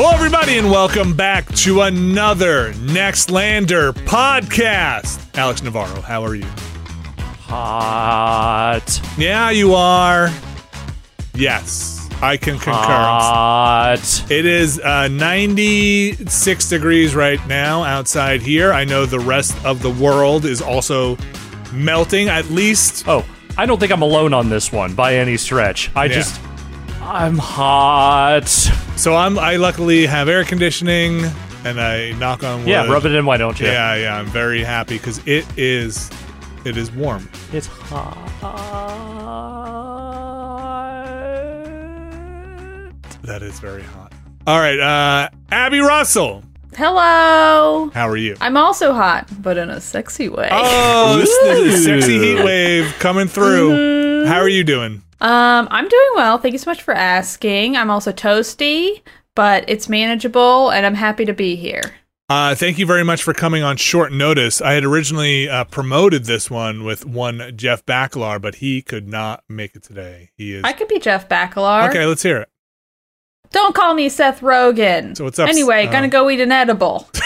Hello, everybody, and welcome back to another Nextlander podcast. Alex Navarro, how are you? Hot. Yeah, you are. Yes, I can concur. Hot. It is uh, 96 degrees right now outside here. I know the rest of the world is also melting, at least. Oh, I don't think I'm alone on this one by any stretch. I Yeah. just, I'm hot. So I'm. I luckily have air conditioning, and I knock on wood. Yeah, rub it in. Why don't you? Yeah, yeah. I'm very happy because it is. It is warm. It's hot. That is very hot. All right, uh, Abby Russell, Hello. how are you? I'm also hot, but in a sexy way. Oh, this is the sexy heat wave coming through. How are you doing? Um, I'm doing well. Thank you so much for asking. I'm also toasty, but it's manageable, and I'm happy to be here. Uh, thank you very much for coming on short notice. I had originally uh, promoted this one with one Jeff Bakalar, but he could not make it today. He is I could be Jeff Bakalar. okay. Let's hear it. Don't call me Seth Rogen. So what's up, Anyway, uh, gonna go eat an edible.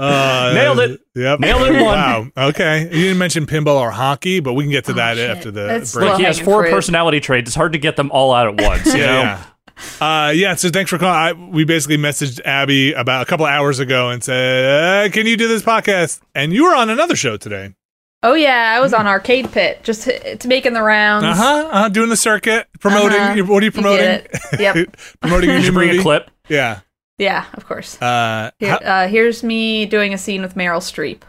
Uh, Nailed it. Yep. Nailed it one. Wow. Okay. You didn't mention pinball or hockey, but we can get to Oh, that shit. after the That's break. Look, he has four fruit. personality traits. It's hard to get them all out at once. You know? yeah, yeah. Uh, yeah. So thanks for calling. I, we basically messaged Abby about a couple hours ago and said, uh, "Can you do this podcast?" And you were on another show today. Oh yeah, I was on Arcade Pit, just it's making the rounds. Uh huh. Uh-huh, doing the circuit, promoting. Uh-huh. What are you You promoting? get it. Yep. promoting your new you bring movie. a clip? Yeah. Yeah, of course. Uh, Here, how- uh, here's me doing a scene with Meryl Streep.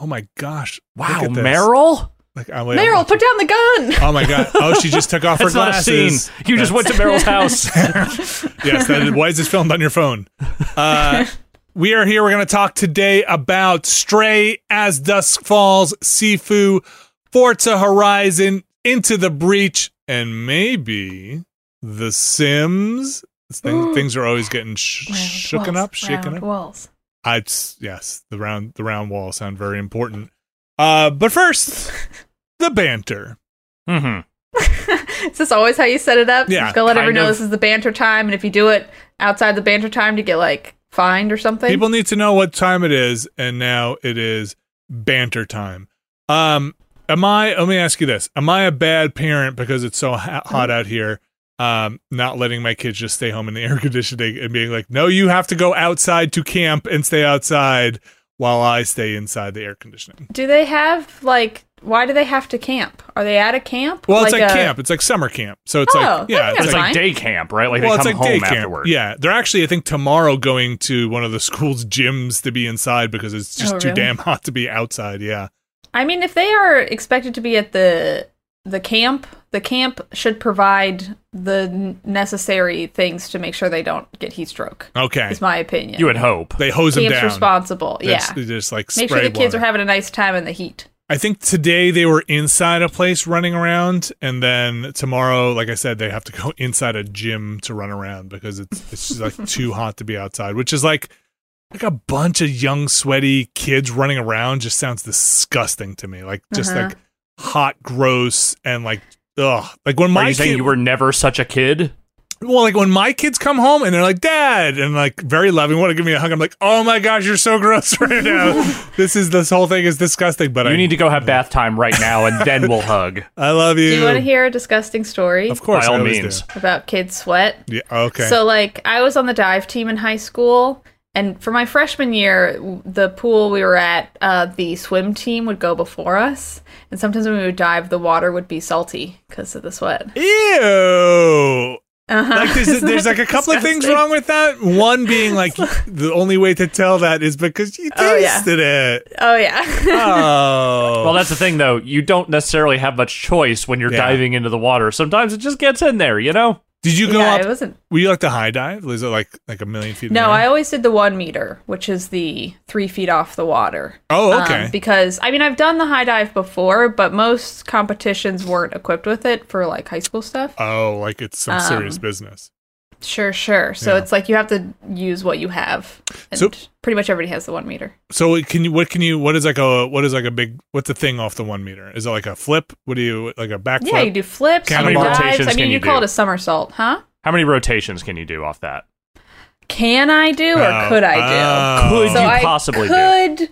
oh my gosh! Wow, Look at this. Meryl? Like, oh, wait, Meryl, put down the gun. Oh my god! Oh, she just took off her That's not a glasses. scene. You just went to Meryl's house. yes, that is, why is this filmed on your phone? Uh, we are here. We're going to talk today about Stray, As Dusk Falls, Sifu, Forza Horizon, Into the Breach, and maybe The Sims. This thing, things are always getting sh- shooken walls, up, shaken up. Walls. I yes, the round the round wall sound very important. Uh, but first, the banter. Mm-hmm. Is this always how you set it up? Yeah, Just gonna let everyone know this is the banter time, and if you do it outside the banter time, you get like fined or something. People need to know what time it is, and now it is banter time. Um, am I? Let me ask you this: Am I a bad parent because it's so ha- hot out here? Um, not letting my kids just stay home in the air conditioning and being like, "No, you have to go outside to camp and stay outside while I stay inside the air conditioning." do they have like? Why do they have to camp? Are they at a camp? Well, it's like a- camp. It's like summer camp. So it's Oh, like yeah, it's It's like like fine. day camp, right? Like well, they it's come like day home camp. afterward. Yeah, they're actually I think tomorrow going to one of the school's gyms to be inside because it's just Oh, too damn hot to be outside. Yeah. I mean, if they are expected to be at the the camp, the camp should provide the necessary things to make sure they don't get heat stroke. Okay. Is my opinion. You would hope. They hose them Camp's down. responsible. That's- yeah. they just like Make sure spray the kids are having a nice time in the heat. I think today they were inside a place running around, and then tomorrow, like I said, they have to go inside a gym to run around because it's it's just like too hot to be outside. Which is like like a bunch of young, sweaty kids running around. Just sounds disgusting to me. Like just Uh-huh. like hot, gross, and like ugh. Like when my Are my you saying you were never such a kid? well, like when my kids come home and they're like, "Dad," and like very loving, want to give me a hug. I'm like, "Oh my gosh, you're so gross right now. this is this whole thing is disgusting." But You I need to go have bath time right now, and then we'll hug. I love you. Do you want to hear a disgusting story Of course, By I all always means. do. about kids sweat? Yeah. Okay. So, like, I was on the dive team in high school, and for my freshman year, the pool we were at, uh, the swim team would go before us, and sometimes when we would dive, the water would be salty because of the sweat. Ew. Uh-huh. Like there's, there's like a couple of things wrong with that. One being like the only way to tell that is because you Oh, yeah. tasted it. Oh yeah. Oh. Well, that's the thing, though. You don't necessarily have much choice when you're Yeah. diving into the water. Sometimes it just gets in there, you know? Did you go yeah, up? it wasn't. Were you like the high dive? Was it like like a million feet? No, I always did the one meter, which is the three feet off the water. Oh, Um, okay. because I mean, I've done the high dive before, but most competitions weren't equipped with it for like high school stuff. oh, like it's some Um, serious business. Sure, sure. So Yeah. it's like you have to use what you have, and So- pretty much everybody has the one meter. So can you? What can you? What is like a? What is like a big? What's the thing off the one meter? Is it like a flip? What do you like a back flip? Yeah, flip? you do flips, How you many do dives. rotations I mean, can you, you call do? it a somersault, huh? How many rotations can you do off that? Can I do or Oh, could I do? oh. Could so you I possibly do? could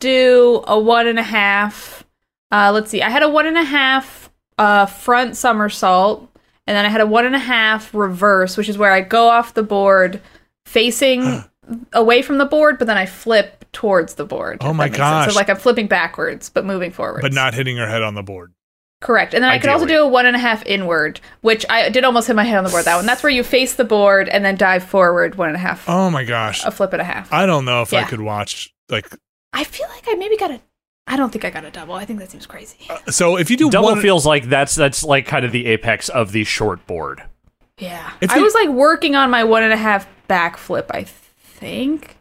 do a one and a half. Uh, let's see. I had a one and a half uh, front somersault, and then I had a one and a half reverse, which is where I go off the board facing away from the board, but then I flip towards the board. Oh my gosh. So like I'm flipping backwards, but moving forward. but not hitting your head on the board. Correct. And then I could also do a one and a half inward, which I did almost hit my head on the board that one. That's where you face the board and then dive forward one and a half. Oh my gosh. A flip and a half. I don't know if I could watch like. I feel like I maybe got a. I don't think I got a double. I think that seems crazy. Uh, so if you do Double one, feels like that's that's like kind of the apex of the short board. Yeah. If I you- was like working on my one and a half back flip, I think.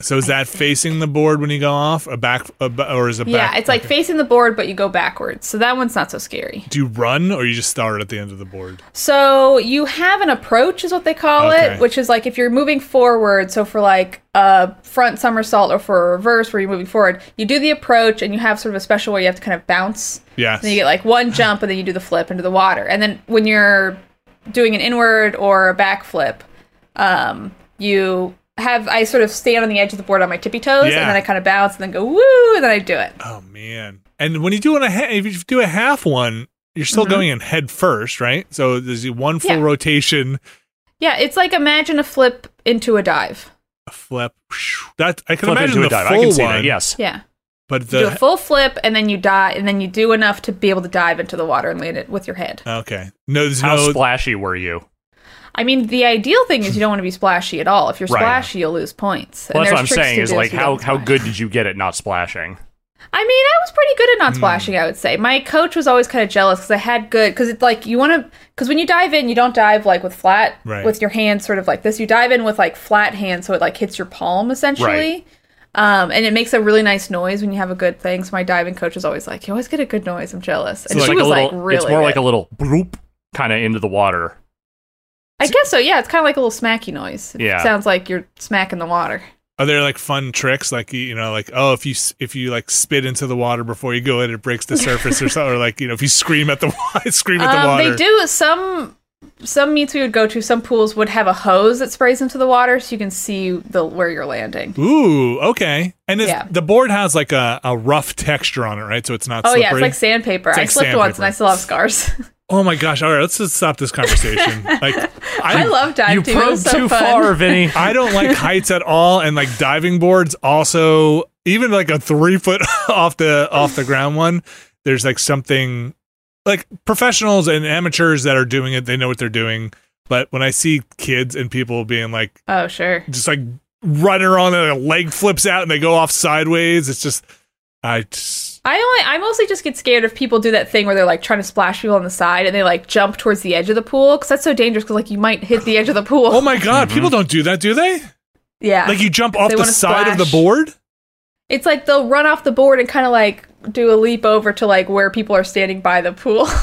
So is that facing the board when you go off a back, a, or is it Yeah, it's like okay. facing the board, but you go backwards. So that one's not so scary. Do you run or you just start at the end of the board? So you have an approach, is what they call Okay. it, which is like if you're moving forward. So for like a front somersault or for a reverse where you're moving forward, you do the approach and you have sort of a special where you have to kind of bounce. Yes. Then you get like one jump and then you do the flip into the water. And then when you're doing an inward or a back flip, um, you have I sort of stand on the edge of the board on my tippy toes Yeah. and then I kind of bounce and then go woo and then I do it. Oh man! And when you do a ha- if you do a half one, you're still going in head first, right? So there's one full Mm-hmm. Yeah. rotation, Yeah, it's like imagine a flip into a dive. a flip. That I can Flip imagine into the a dive. full I can see one. that. Yes. Yeah. but You do a the full flip and then you dive and then you do enough to be able to dive into the water and land it with your head. okay. No, there's How no. splashy were you? I mean, the ideal thing is you don't want to be splashy at all. If you're Right. splashy, you'll lose points. Well, And that's what I'm saying. Is like how how good did you get at not splashing? I mean, I was pretty good at Hmm. not splashing. I would say my coach was always kind of jealous because I had good because it's like you want to because when you dive in, you don't dive like with flat Right. with your hands sort of like this. You dive in with like flat hands, so it like hits your palm essentially. Right. Um, and it makes a really nice noise when you have a good thing. So my diving coach is always like, "You always get a good noise." I'm jealous. And It's she like a was little. like really. it's more like a little bloop kind of into the water. I guess so. Yeah, it's kind of like a little smacky noise. It Yeah. sounds like you're smacking the water. Are there like fun tricks, like you know, like oh, if you s- if you like spit into the water before you go in, it breaks the surface or something, or like you know, if you scream at the wa- scream at the Um, water. they do some some meets we would go to. Some pools would have a hose that sprays into the water, so you can see the where you're landing. Ooh, okay. And it's, Yeah. the board has like a, a rough texture on it, right? So it's not Oh slippery. yeah, it's like sandpaper. I like slipped once and I still have scars. oh my gosh! All right, let's just stop this conversation. like, I I, love dive You too. Probed so too fun. far, Vinny. I don't like heights at all, and like diving boards. Also, even like a three foot off the off the ground one, there's like something like professionals and amateurs that are doing it. They know what they're doing. But when I see kids and people being like Oh sure. just like running around and a leg flips out and they go off sideways, it's just I. Just, I only I mostly just get scared if people do that thing where they're like trying to splash people on the side and they like jump towards the edge of the pool because that's so dangerous because like you might hit the edge of the pool. oh my god! Mm-hmm. People don't do that, do they? yeah. Like you jump off the wanna side of the board. It's like they'll run off the board and kind of like do a leap over to like where people are standing by the pool.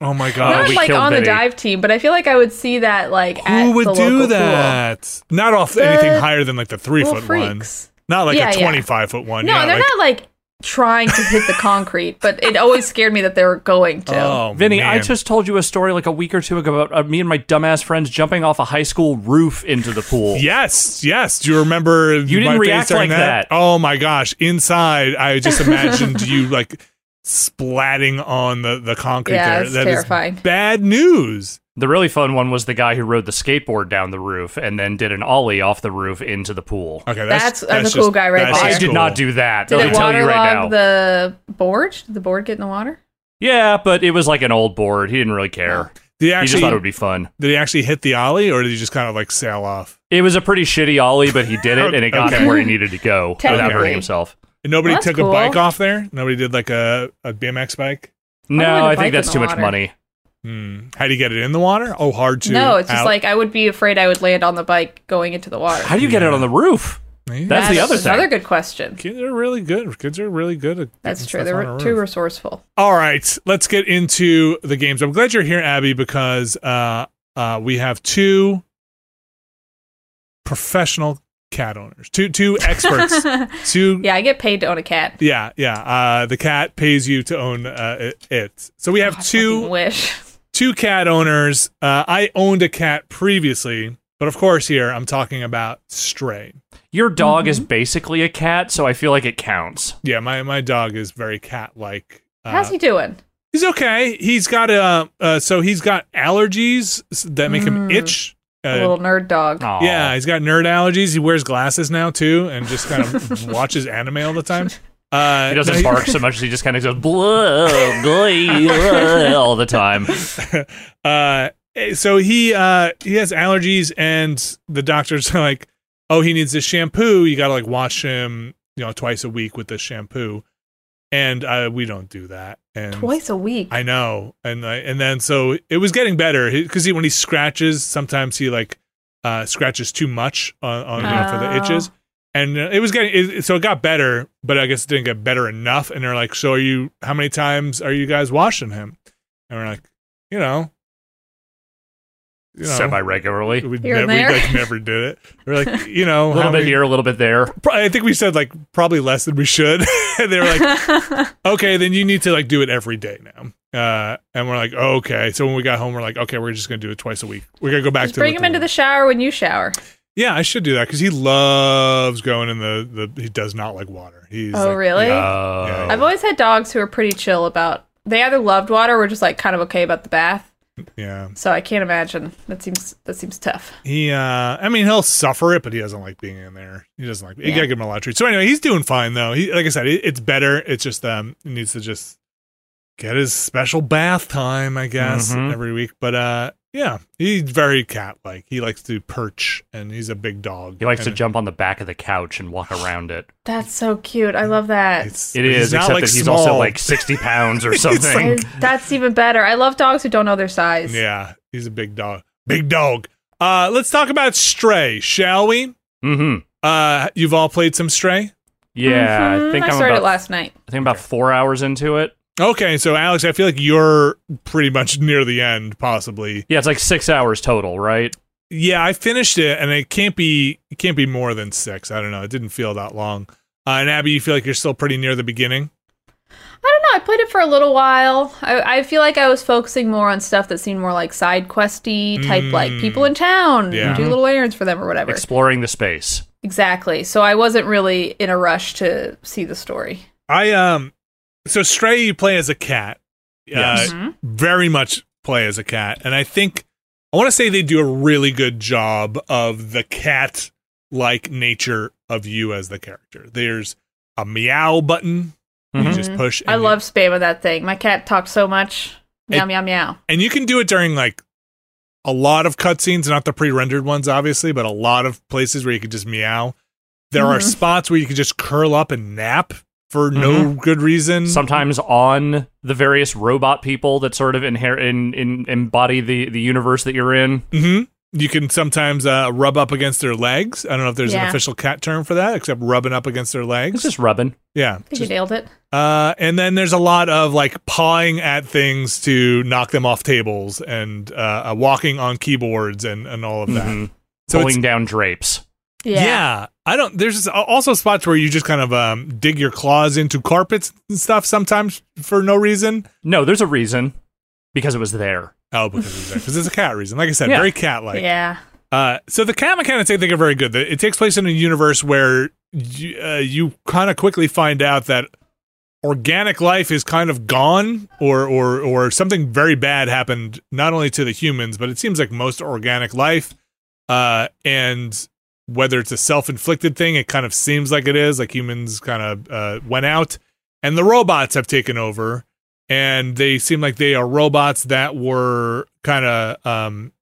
Oh my god! Not we like killed on the dive team, but I feel like I would see that like at Who would the do local pool. that? Not off The anything higher than like the three Little foot one. Not like Yeah, a yeah. 25 foot one. No, yeah, they're like, not like trying to hit the concrete, but it always scared me that they were going to. Oh, Vinny, I just told you a story like a week or two ago about uh, me and my dumbass friends jumping off a high school roof into the pool. Yes, yes. Do you remember You my didn't face react during like that. Oh my gosh. Inside, I just imagined you like splatting on the, the concrete Yeah, there. it's That is terrifying. bad news. The really fun one was the guy who rode the skateboard down the roof and then did an ollie off the roof into the pool. Okay, That's- that's uh, that's a cool guy right there. I did cool. not do that. Did Let it me tell you right now. the board? Did the board get in the water? yeah, but it was like an old board. He didn't really care. Oh. Did he He just actually thought it would be fun. did he actually hit the ollie or did he just kind of like sail off? It was a pretty shitty ollie, but he did it and it got Okay. him where he needed to go without hurting himself. And nobody Well, took cool. a bike off there? Nobody did like a, a BMX bike? No, I a I think that's the too much water. money. Hmm. How do you get it in the water? Oh, hard to. no, it's just out- like I would be afraid I would land on the bike going into the water. How do you get it on the roof? Yeah. That's the other thing. Another good question. Kids are really good. Kids are really good at That's true. They're a were roof. too resourceful. All right, let's get into the games. I'm glad you're here, Abby, because uh, uh, we have two professional cat owners, two two experts, two. Yeah, I get paid to own a cat. Yeah, yeah. Uh, the cat pays you to own uh, it, it. So we have I fucking two wish. Two cat owners. Uh, I owned a cat previously, but of course, here I'm talking about Stray. Your dog Mm-hmm. is basically a cat, so I feel like it counts. Yeah, my my dog is very cat like. Uh, How's he doing? He's okay. He's got a uh, so he's got allergies that make him Mm. itch. A Uh, little nerd dog. Aw. yeah, he's got nerd allergies. He wears glasses now too, and just kind of watches anime all the time. Uh, He doesn't no, bark so much as he just kind of goes blah, blah, blah, all the time. uh, so he uh he has allergies, and the doctors are like, "Oh, he needs this shampoo. You got to like wash him, you know, twice a week with this shampoo." And uh, we don't do that. And Twice a week. I know, and I, and then so it was getting better because he, when he scratches, sometimes he like uh, scratches too much on, on you know, for the Oh. itches, and uh, it was getting it, so it got better, but I guess it didn't get better enough. And they're like, "So are you? How many times are you guys washing him?" And we're like, "You know, you know, Semi regularly. we, Here ne- and we like never did it." We're like, you know, A little bit many- here, a little bit there. Pro- I think we said like probably less than we should. and they were like, okay, then you need to like do it every day now. Uh, and we're like, okay. So when we got home, we're like, okay, we're just gonna do it twice a week. We're gonna go back Just to bring what him into the shower when you shower. Yeah, I should do that because he loves going in the the. He does not like water. He's Oh, like- really? Yeah. I've always had dogs who are pretty chill about. They either loved water or were just like kind of okay about the bath. Yeah, So I can't imagine. That seems that seems tough. he. uh I mean, he'll suffer it, but he doesn't like being in there. He doesn't like. You Yeah. gotta give him a lot of treats. So anyway, he's doing fine though. He, like I said, it, it's better. It's just um, he needs to just get his special bath time, I guess, Mhm. every week. But uh, yeah, he's very cat like. He likes to perch, and he's a big dog. He likes to jump on the back of the couch and walk around it. That's so cute. I love that. It's, It he's is, not, except like, that he's small. also like 60 pounds or something. I- That's even better. I love dogs who don't know their size. Yeah, he's a big dog. Big dog. Uh, let's talk about Stray, shall we? Mm-hmm. Uh, you've all played some Stray. Yeah, Mhm. I think I I'm started about, last night. I think I'm about four hours into it. Okay, so Alex, I feel like you're pretty much near the end, possibly. Yeah, it's like six hours total, right? Yeah, I finished it, and it can't be it can't be more than six. I don't know. It didn't feel that long. Uh, and Abby, you feel like you're still pretty near the beginning. I don't know. I played it for a little while. I, I feel like I was focusing more on stuff that seemed more like side questy type, like people in town, Yeah. do little errands for them or whatever. Exploring the space. exactly. So I wasn't really in a rush to see the story. I um, so Stray, you play as a cat. Yes. Uh, Mhm. very much play as a cat, and I think I want to say they do a really good job of the cat like nature of you as the character. There's a meow button you Mhm. just push. I and you- love spamming that thing. My cat talks so much. Meow, It- meow, meow. and you can do it during like a lot of cutscenes, not the pre-rendered ones, obviously, but a lot of places where you could just meow. There are Mhm. spots where you can just curl up and nap for no good reason. Sometimes on the various robot people that sort of inherit in, in embody the, the universe that you're in. hmm You can sometimes uh, rub up against their legs. I don't know if there's an official cat term for that, except rubbing up against their legs. It's legs. just rubbing. yeah. I think just- you nailed it. uh, and then there's a lot of like pawing at things to knock them off tables and uh, uh, walking on keyboards and, and all of that. Mhm. So Pulling down drapes. Yeah. Yeah. I don't. There's also spots where you just kind of um, dig your claws into carpets and stuff sometimes for no reason. No, there's a reason. Because it was there. Oh, because it's, because it's a cat reason. Like I said, Yeah. very cat like. yeah. Uh, so the cat mechanics I think are very good. It takes place in a universe where you, uh, you kind of quickly find out that organic life is kind of gone, or or or something very bad happened not only to the humans, but it seems like most organic life. Uh, and whether it's a self-inflicted thing, it kind of seems like it is. Like humans kind of uh, went out, and the robots have taken over, and they seem like they are robots that were kind of um,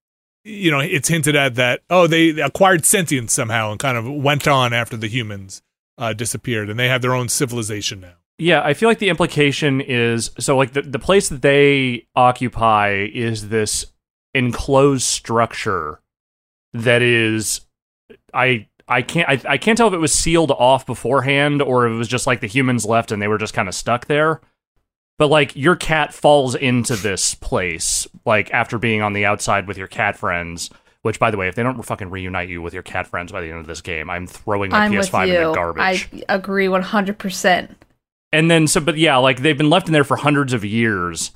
you know, it's hinted at that oh, they acquired sentience somehow and kind of went on after the humans uh, disappeared, and they have their own civilization now. Yeah, I feel like the implication is so like the, the place that they occupy is this enclosed structure that is I I can't I, I can't tell if it was sealed off beforehand or if it was just like the humans left and they were just kind of stuck there. But like your cat falls into this place like after being on the outside with your cat friends. Which, by the way, if they don't fucking reunite you with your cat friends by the end of this game, I'm throwing my I'm PS5 in the garbage. I agree 100%. And then so but yeah, like they've been left in there for hundreds of years.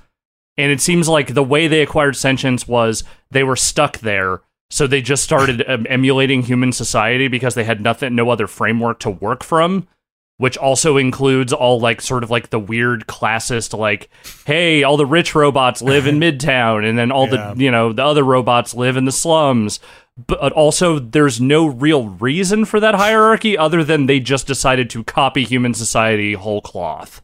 And it seems like the way they acquired sentience was they were stuck there. So they just started um, emulating human society because they had nothing no other framework to work from, which also includes all like sort of like the weird classist like hey, all the rich robots live in Midtown and then all Yeah. the you know, the other robots live in the slums. But also, there's no real reason for that hierarchy other than they just decided to copy human society whole cloth.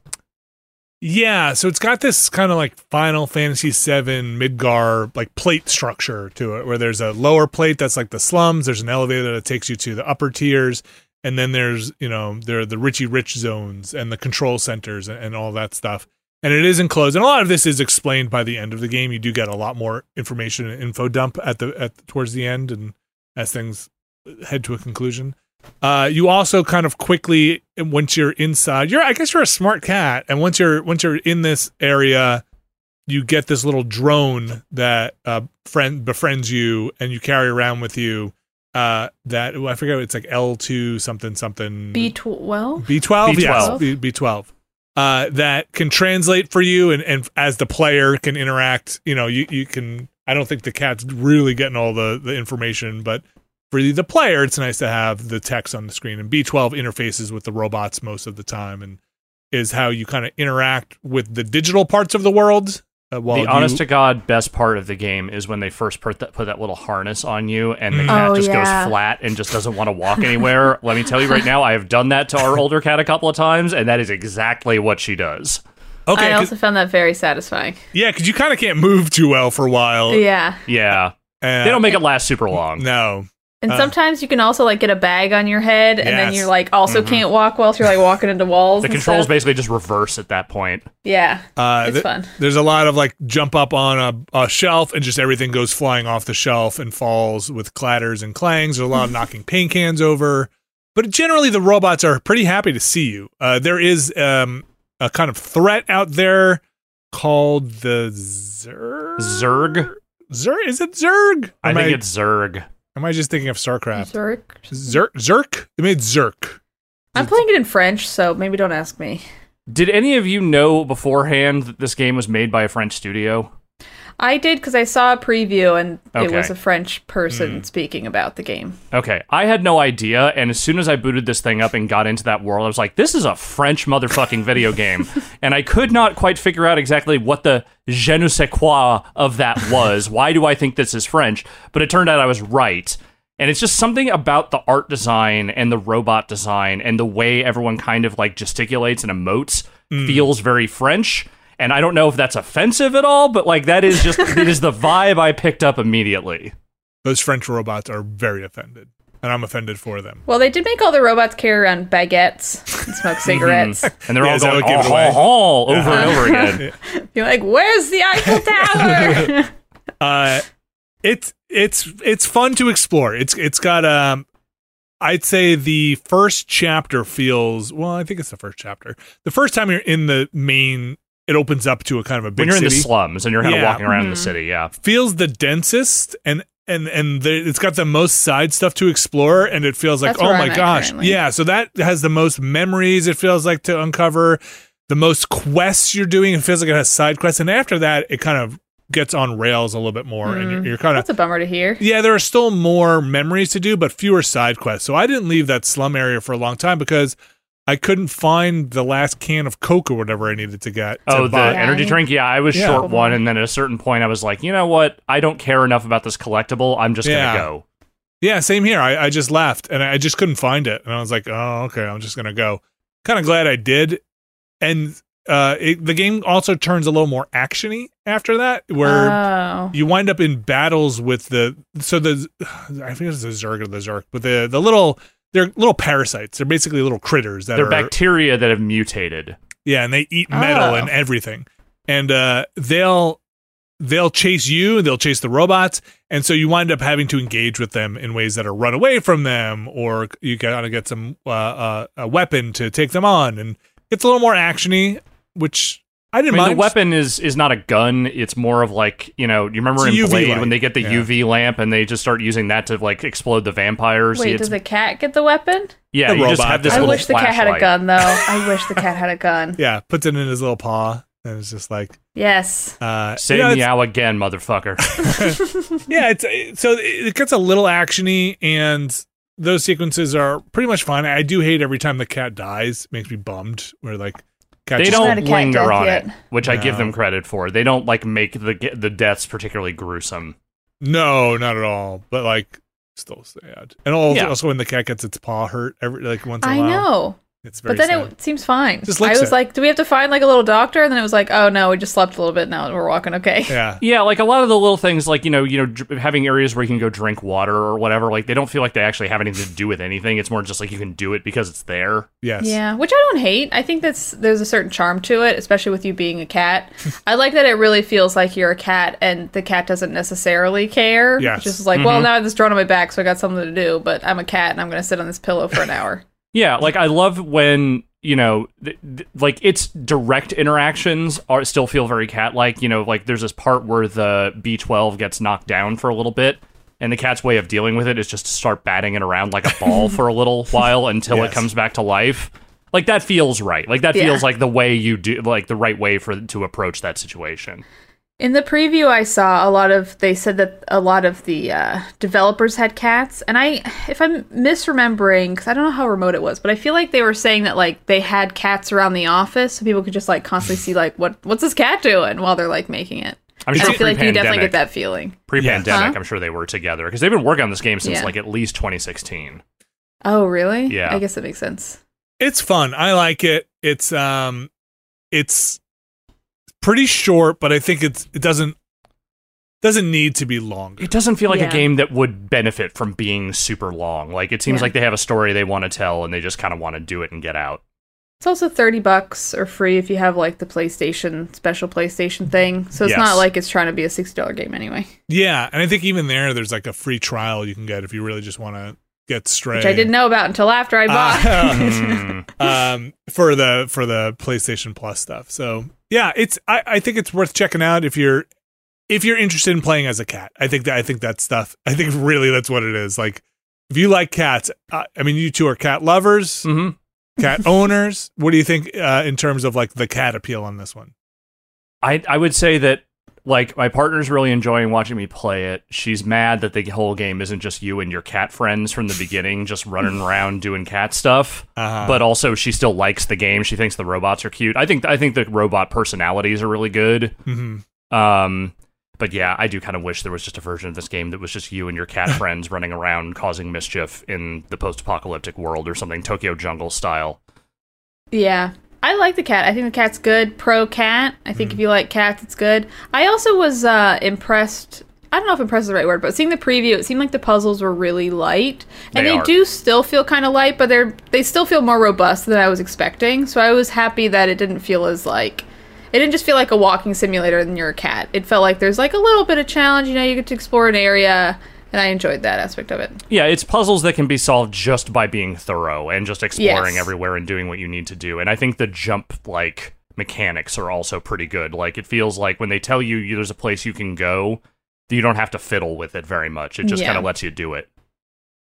Yeah, so it's got this kind of like Final Fantasy VII Midgar like plate structure to it, where there's a lower plate that's like the slums. There's an elevator that takes you to the upper tiers, and then there's you know there are the Richie Rich zones and the control centers and, and all that stuff. And it is enclosed, and a lot of this is explained by the end of the game. You do get a lot more information and info dump at the at towards the end, and as things head to a conclusion. Uh, you also kind of quickly once you're inside, you're I guess you're a smart cat, and once you're once you're in this area, you get this little drone that uh friend befriends you, and you carry around with you. Uh, that I forget it's like L two something something B12? B twelve yes B12. B twelve. Uh, that can translate for you, and and as the player can interact. You know, you you can. I don't think the cat's really getting all the the information, but for the player, it's nice to have the text on the screen. And B12 interfaces with the robots most of the time and is how you kind of interact with the digital parts of the world. Uh, while the you- honest to god best part of the game is when they first put that, put that little harness on you and the Mm. cat Oh, just yeah. goes flat and just doesn't want to walk anywhere. Let me tell you right now, I have done that to our older cat a couple of times, and that is exactly what she does. okay, I also found that very satisfying. yeah, because you kind of can't move too well for a while. Yeah. Yeah, Uh, they don't make it last super long. No, And Uh, sometimes you can also like get a bag on your head and then you're like also can't walk well so you're like walking into walls. The and controls stuff. basically just reverse at that point. Yeah. uh, It's th- fun. There's a lot of like jump up on a, a shelf and just everything goes flying off the shelf and falls with clatters and clangs. There's a lot of knocking paint cans over, but generally the robots are pretty happy to see you. Uh, there is um, a kind of threat out there called the Zerg. Zerg? Zerg? Is it Zerg? I Am think it's Zerg. Am I just thinking of StarCraft? Zurk. Zurk. Zurk. They made Zurk. I'm playing it in French, so maybe don't ask me. Did any of you know beforehand that this game was made by a French studio? I did because I saw a preview and it was a French person hmm. speaking about the game. Okay, I had no idea, and as soon as I booted this thing up and got into that world, I was like, "This is a French motherfucking video game," and I could not quite figure out exactly what the je ne sais quoi of that was. Why do I think this is French? But it turned out I was right, and it's just something about the art design and the robot design and the way everyone kind of like gesticulates and emotes hmm. feels very French. And I don't know if that's offensive at all, but like that is just it is the vibe I picked up immediately. Those French robots are very offended, and I'm offended for them. Well, they did make all the robots carry around baguettes and smoke cigarettes. and they're Yeah, all going what gave it oh, away? oh, oh, over and over again. You're like, where's the Eiffel Tower? Uh, it's it's it's fun to explore. It's it's got um, I'd say the first chapter feels well. I think it's the first chapter. The first time you're in the main, it opens up to a kind of a big when you're in the slums and you're kind of walking around in the mm-hmm. city, yeah. feels the densest and and and the, it's got the most side stuff to explore and it feels like That's oh my I'm gosh. yeah so that has the most memories it feels like to uncover the most quests you're doing it feels like it has side quests and after that it kind of gets on rails a little bit more and you're, mm-hmm. you're kind of That's a bummer to hear. yeah there are still more memories to do but fewer side quests. So i didn't leave that slum area for a long time because i couldn't find the last can of coke or whatever i needed to get to Oh, the buy. Yeah. energy drink. Yeah, I was Yeah. short one, and then at a certain point, I was like, you know what? I don't care enough about this collectible. I'm just Yeah. gonna go. Yeah, same here. I, I just left and I just couldn't find it. And I was like, oh, okay, I'm just going to go. Kind of glad I did. And uh, it, the game also turns a little more actiony after that, where Oh. you wind up in battles with the. So the. I think it's the Zerg or the Zerg, but the, the little. They're little parasites. They're basically little critters that They're are. bacteria that have mutated. Yeah, and they eat metal Oh. and everything. And uh, they'll they'll chase you, they'll chase the robots, and so you wind up having to engage with them in ways that are run away from them, or you gotta get some uh, uh, a weapon to take them on, and it's a little more actiony, which I I didn't mean, the weapon is is not a gun. It's more of like you know. You remember It's in UV Blade light. when they get the Yeah. UV lamp and they just start using that to like explode the vampires. Wait, it's, does the cat get the weapon? yeah, the you just have this. I little wish the cat had a gun, though. I wish the cat had a gun. Yeah, puts it in his little paw, and it's just like Yes. uh, Say you know, meow again, motherfucker. yeah, it's so it gets a little actiony, and those sequences are pretty much fine. I do hate every time the cat dies; makes me bummed. Where like cat they just- Not a don't linger on yet. it, which I give them credit for. They don't like make the the deaths particularly gruesome. No, not at all. But like, still sad. And also, Yeah. also when the cat gets its paw hurt every like once in a I while. know. It's very But then sad. it seems fine. Just I was it. like, do we have to find like a little doctor? And then it was like, oh no, we just slept a little bit. Now we're walking okay. yeah. Yeah, like a lot of the little things, like you know, you know, dr- having areas where you can go drink water or whatever. Like they don't feel like they actually have anything to do with anything. It's more just like you can do it because it's there. Yes. Yeah, which I don't hate. I think that's there's a certain charm to it, especially with you being a cat. I like that it really feels like you're a cat and the cat doesn't necessarily care. Yes. It's just like, Mm-hmm. well, now I have this drone on my back, so I got something to do, but I'm a cat and I'm going to sit on this pillow for an hour. Yeah, like I love when you know, th- th- like its direct interactions are still feel very cat-like. You know, like there's this part where the B12 gets knocked down for a little bit. And the cat's way of dealing with it is just to start batting it around like a ball for a little while until it comes back to life. Like that feels right. Like that Yeah. feels like the way you do, like the right way for to approach that situation. In the preview I saw, a lot of they said that a lot of the uh, developers had cats, and I, if I'm misremembering, because I don't know how remote it was, but I feel like they were saying that like they had cats around the office, so people could just like constantly see like what what's this cat doing while they're like making it. I'm sure I feel like you definitely get that feeling. pre-pandemic. Huh? I'm sure they were together because they've been working on this game since Yeah. like at least 2016. Oh, really? Yeah. I guess that makes sense. It's fun. I like it. It's um, it's pretty short, but I think it's it doesn't doesn't need to be long. It doesn't feel like Yeah. a game that would benefit from being super long. Like it seems Yeah. like they have a story they want to tell and they just kind of want to do it and get out. It's also 30 bucks or free if you have like the PlayStation special PlayStation thing. So it's Yes. not like it's trying to be a $60 game anyway. Yeah, and I think even there, there's like a free trial you can get if you really just want to get straight. Which I didn't know about until after I bought. Mm. um for the for the PlayStation Plus stuff. So yeah, it's I, I think it's worth checking out if you're if you're interested in playing as a cat, I think that I think that stuff. I think really that's what it is. Like if you like cats, uh, I mean, you two are cat lovers, hmm cat owners. What do you think uh, in terms of like the cat appeal on this one? I I would say that like my partner's really enjoying watching me play it. She's mad that the whole game isn't just you and your cat friends from the beginning, just running around doing cat stuff. Uh-huh. But also, she still likes the game. She thinks the robots are cute. I think I think the robot personalities are really good. hmm Um, but yeah, I do kind of wish there was just a version of this game that was just you and your cat friends running around causing mischief in the post-apocalyptic world or something Tokyo Jungle style. Yeah. I like the cat. I think the cat's good. Pro cat. I think if you like cats, it's good. I also was uh, impressed. I don't know if impressed is the right word, but seeing the preview, it seemed like the puzzles were really light, and They they, do still feel kind of light, but they're they still feel more robust than I was expecting. So I was happy that it didn't feel as like it didn't just feel like a walking simulator and you're a cat. It felt like there's like a little bit of challenge. You know, you get to explore an area, and I enjoyed that aspect of it. Yeah, it's puzzles that can be solved just by being thorough and just exploring Yes. everywhere and doing what you need to do. And I think the jump like mechanics are also pretty good. Like it feels like when they tell you you- there's a place you can go, you don't have to fiddle with it very much. It just Yeah. kind of lets you do it.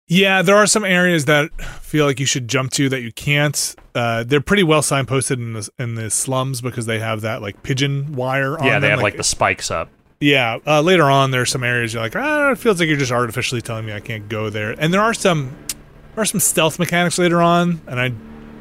Yeah, there are some areas that feel like you should jump to that you can't. Uh, they're pretty well signposted in the in the slums because they have that like pigeon wire. on yeah, they them, have like the spikes up. Yeah, uh, later on, there are some areas you're like, ah, it feels like you're just artificially telling me I can't go there. And there are some, there are some stealth mechanics later on, and I,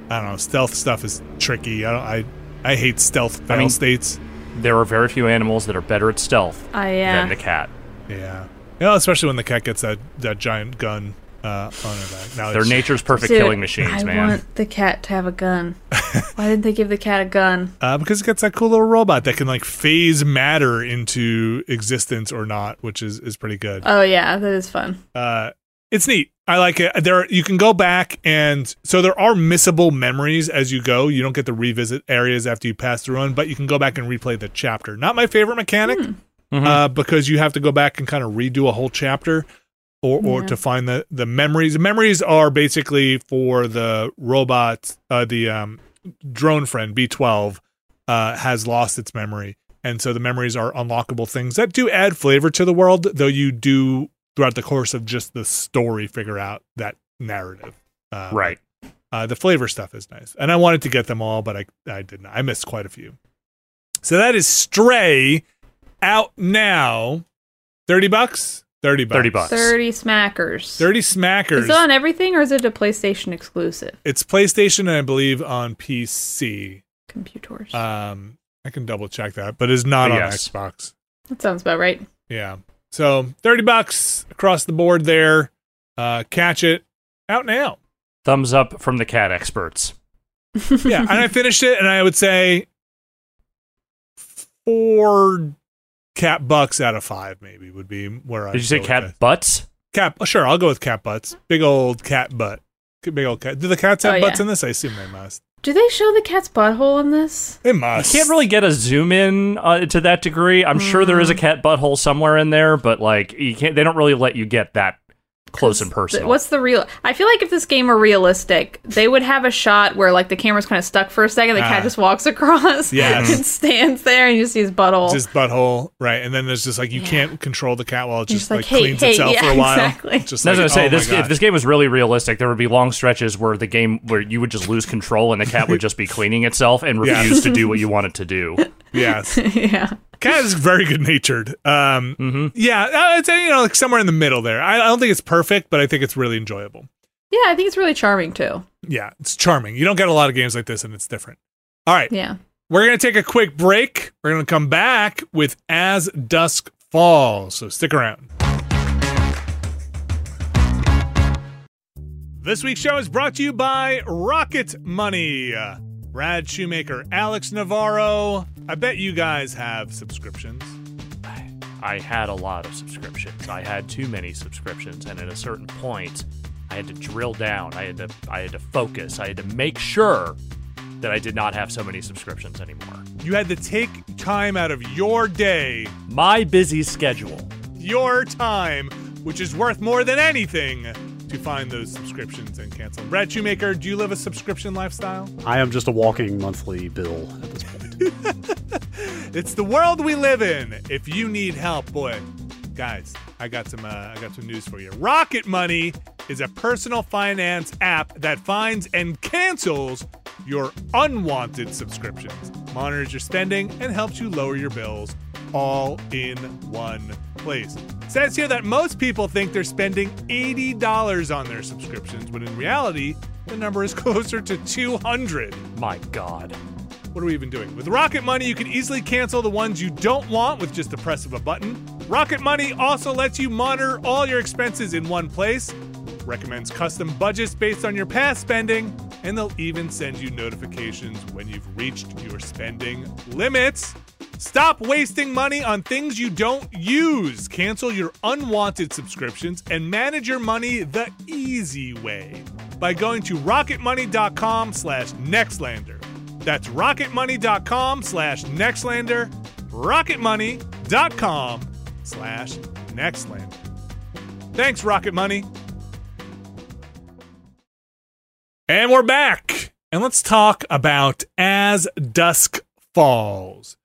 I don't know, stealth stuff is tricky. I don't, I, I hate stealth fail mean- states. There are very few animals that are better at stealth I yeah. than the cat. Yeah, you know, especially when the cat gets that that giant gun uh, on her back. Now They're nature's perfect Dude, killing machines, I man. I want the cat to have a gun. Why didn't they give the cat a gun? uh, because it gets that cool little robot that can like phase matter into existence or not, which is is pretty good. Oh yeah, that is fun. uh, it's neat. I like it. There, you can go back and so there are missable memories as you go. You don't get to revisit areas after you pass through one, but you can go back and replay the chapter. Not my favorite mechanic, Mhm. uh, because you have to go back and kind of redo a whole chapter, or or Yeah. to find the the memories. Memories are basically for the robot, uh, the um, drone friend B twelve uh, has lost its memory, and so the memories are unlockable things that do add flavor to the world. Though you do throughout the course of just the story figure out that narrative. Uh, right. uh, the flavor stuff is nice, and I wanted to get them all, but I I didn't. I missed quite a few. So that is Stray out now. Thirty bucks. Thirty bucks. 30 bucks. Thirty smackers. Thirty smackers. Is it on everything or is it a PlayStation exclusive? it's PlayStation and I believe on PC. Computers. Um, I can double check that, but it's not on Yes. Xbox. that sounds about right. Yeah. So thirty bucks across the board there. Uh, catch it out now. Thumbs up from the cat experts. yeah, and I finished it, and I would say four cat bucks out of five, maybe would be where I. Did you say cat butts? Cat. oh, Sure, I'll go with cat butts. Big old cat butt. Big old cat. Do the cats have Oh, butts yeah. in this? I assume they must. Do they show the cat's butthole in this? They must. You can't really get a zoom in uh, to that degree. I'm sure there Mm. a cat butthole somewhere in there, but like you can't. They don't really let you get that close and Th- personal. What's the real? I feel like if this game were realistic, they would have a shot where like the camera's kind of stuck for a second. The Ah. cat just walks across, yeah, and stands there, and you just see his butthole. his butthole, right? And then there's just like you Yeah. can't control the cat while it just just like, like, hey, cleans hey, itself yeah, for a while. exactly. Just I was gonna say oh this. If this game was really realistic, there would be long stretches where the game where you would just lose control and the cat would just be cleaning itself and Yeah. refuse to do what you want it to do. yes, yeah. Cat is very good natured. Um, hmm yeah, uh, it's uh, you know like somewhere in the middle there. I, I don't think it's perfect, but I think it's really enjoyable. Yeah, I think it's really charming too. Yeah, it's charming. You don't get a lot of games like this, and it's different. All right, Yeah. we're gonna take a quick break. We're gonna come back with As Dusk Falls. So stick around. This week's show is brought to you by Rocket Money. Brad Shoemaker, Alex Navarro. I bet you guys have subscriptions. I had a lot of subscriptions. I had too many subscriptions, and at a certain point, I had to drill down. I had to. I had to focus. I had to make sure that I did not have so many subscriptions anymore. You had to take time out of your day, My busy schedule. your time, which is worth more than anything, to find those subscriptions and cancel. them. Brad Shoemaker, do you live a subscription lifestyle? I am just a walking monthly bill at this point. it's the world we live in. If you need help, boy, guys, I got some uh, I got some news for you. Rocket Money is a personal finance app that finds and cancels your unwanted subscriptions, monitors your spending, and helps you lower your bills all in one place. It says here that most people think they're spending $80 on their subscriptions, when in reality, the number is closer to 200. My God. What are we even doing? With Rocket Money, you can easily cancel the ones you don't want with just the press of a button. Rocket Money also lets you monitor all your expenses in one place, recommends custom budgets based on your past spending, and they'll even send you notifications when you've reached your spending limits. Stop wasting money on things you don't use. Cancel your unwanted subscriptions and manage your money the easy way by going to rocketmoney.com slash nextlander. That's rocketmoney.com slash nextlander, rocketmoney.com slash nextlander. Thanks, Rocket Money. And we're back. And let's talk about As Dusk Falls.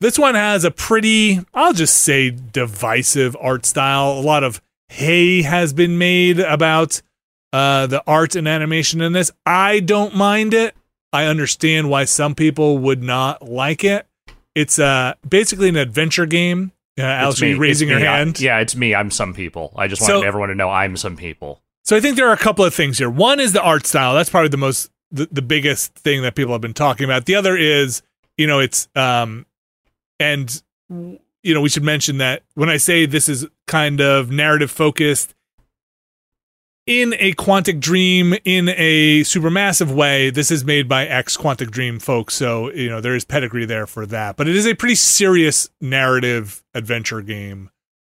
This one has a pretty, I'll just say, divisive art style. A lot of hay has been made about uh, the art and animation in this. I don't mind it. I understand why some people would not like it. It's uh, basically an adventure game. Uh, Alex, are you me. raising It's your me. I- hand? yeah, it's me. I'm some people. I just So- everyone to know I'm some people. So I think there are a couple of things here. One is the art style. That's probably the most the, the biggest thing that people have been talking about. The other is, you know, it's um and you know, we should mention that when I say this is kind of narrative focused in a Quantic Dream in a supermassive way, this is made by ex Quantic Dream folks, so you know, there is pedigree there for that. But it is a pretty serious narrative adventure game.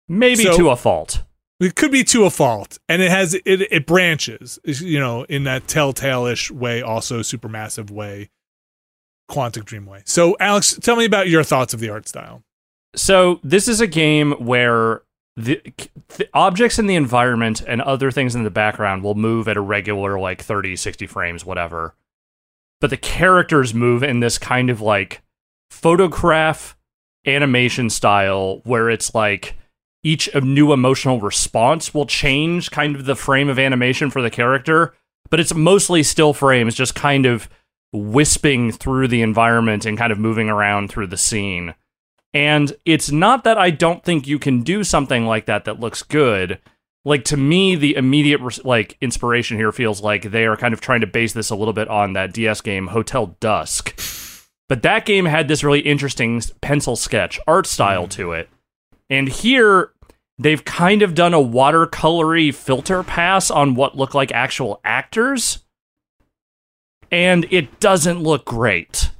Maybe So- to a fault. It could be to a fault, and it has it it branches, you know, in that telltale-ish way, also supermassive way, Quantic Dream way. So, Alex, tell me about your thoughts of the art style. So this is a game where the, the objects in the environment and other things in the background will move at a regular like 30, 60 frames, whatever. But the characters move in this kind of like photograph animation style where it's like each new emotional response will change kind of the frame of animation for the character, but it's mostly still frames, just kind of wisping through the environment and kind of moving around through the scene. And it's not that I don't think you can do something like that that looks good. Like to me, the immediate like inspiration here feels like they are kind of trying to base this a little bit on that DS game Hotel Dusk. But that game had this really interesting pencil sketch art style mm. to it. And here they've kind of done a watercolory filter pass on what look like actual actors. And it doesn't look great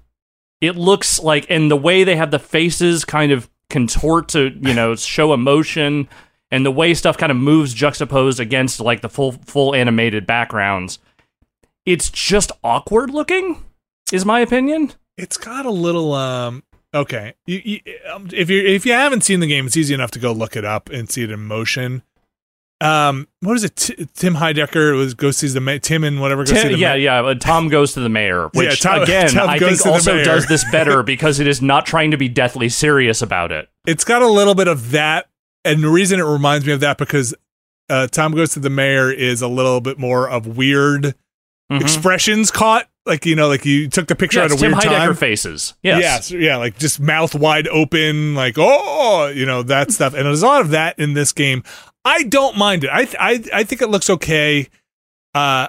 it looks like and the way they have the faces kind of contort to you know show emotion and the way stuff kind of moves juxtaposed against like the full full animated backgrounds it's just awkward looking is my opinion It's got a little um. Okay, you, you, um, if you if you haven't seen the game, it's easy enough to go look it up and see it in motion. Um, what is it? T- Tim Heidecker was go sees the ma- Tim and whatever. Go see Tim, the yeah ma- yeah but tom goes to the mayor Yeah, which Tom- again Tom i think also does this better because it is not trying to be deathly serious about it. It's got a little bit of that and the reason it reminds me of that because uh, tom goes to the mayor is a little bit more of weird Mhm. expressions caught. Like you know like you took the picture yeah, at a Tim weird Heidecker time. faces. Yes. Yeah yeah like just mouth wide open like oh you know that stuff. And there's a lot of that in this game i don't mind it. I th- I, I think it looks okay. Uh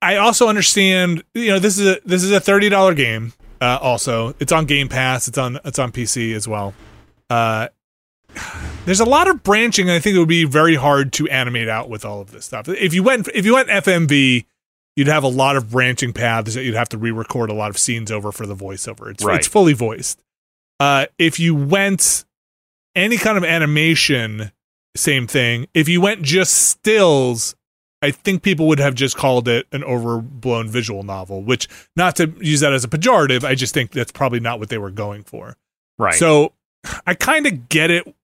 i also understand you know this is a this is a $30 game uh also. It's on game pass. It's on it's on pc as well. Uh there's a lot of branching and i think it would be very hard to animate out with all of this stuff. If you went if you went fmv you'd have a lot of branching paths that you'd have to re-record a lot of scenes over for the voiceover. It's, Right. it's fully voiced. Uh if you went any kind of animation same thing if you went just stills I think people would have just called it an overblown visual novel, which not to use that as a pejorative, I just think that's probably not what they were going for. right So I kind of get it.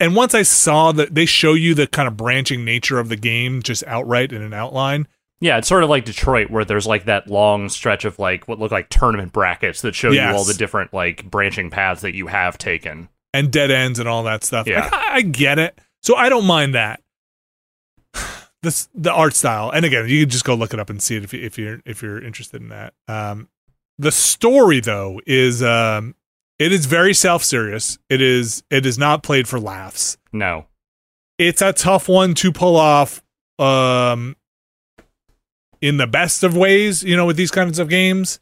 And once I saw that they show you the kind of branching nature of the game just outright in an outline, Yeah, it's sort of like Detroit, where there's like that long stretch of like what look like tournament brackets that show you all the different like branching paths that you have taken. and dead ends and all that stuff. Yeah. I, I get it. So I don't mind that. This the art style, and again, you can just go look it up and see it if you, if you're if you're interested in that. Um, the story though is um, it is very self serious. It is it is not played for laughs. No, It's a tough one to pull off. Um, in the best of ways, you know, with these kinds of games,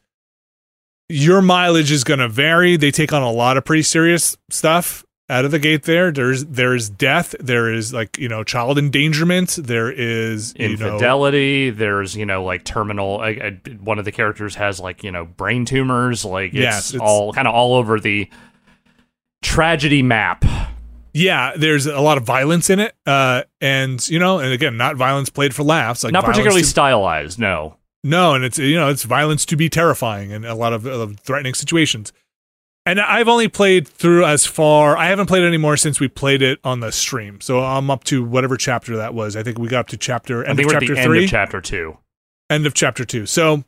your mileage is going to vary. They take on a lot of pretty serious stuff out of the gate. There, there's there's death. There is like you know child endangerment. There is you know infidelity. There's you know like terminal. I, I, one of the characters has like you know brain tumors. Like it's, Yes, it's- all kind of all over the tragedy map. yeah. There's a lot of violence in it, uh, and you know, and again, not violence played for laughs. Like Not particularly to- stylized. No. No, and it's you know it's violence to be terrifying and a lot of, of threatening situations. And I've only played through as far. I haven't played anymore since we played it on the stream. So I'm up to whatever chapter that was. I think we got up to chapter I think of we're at chapter the three, end of chapter two. end of chapter two. So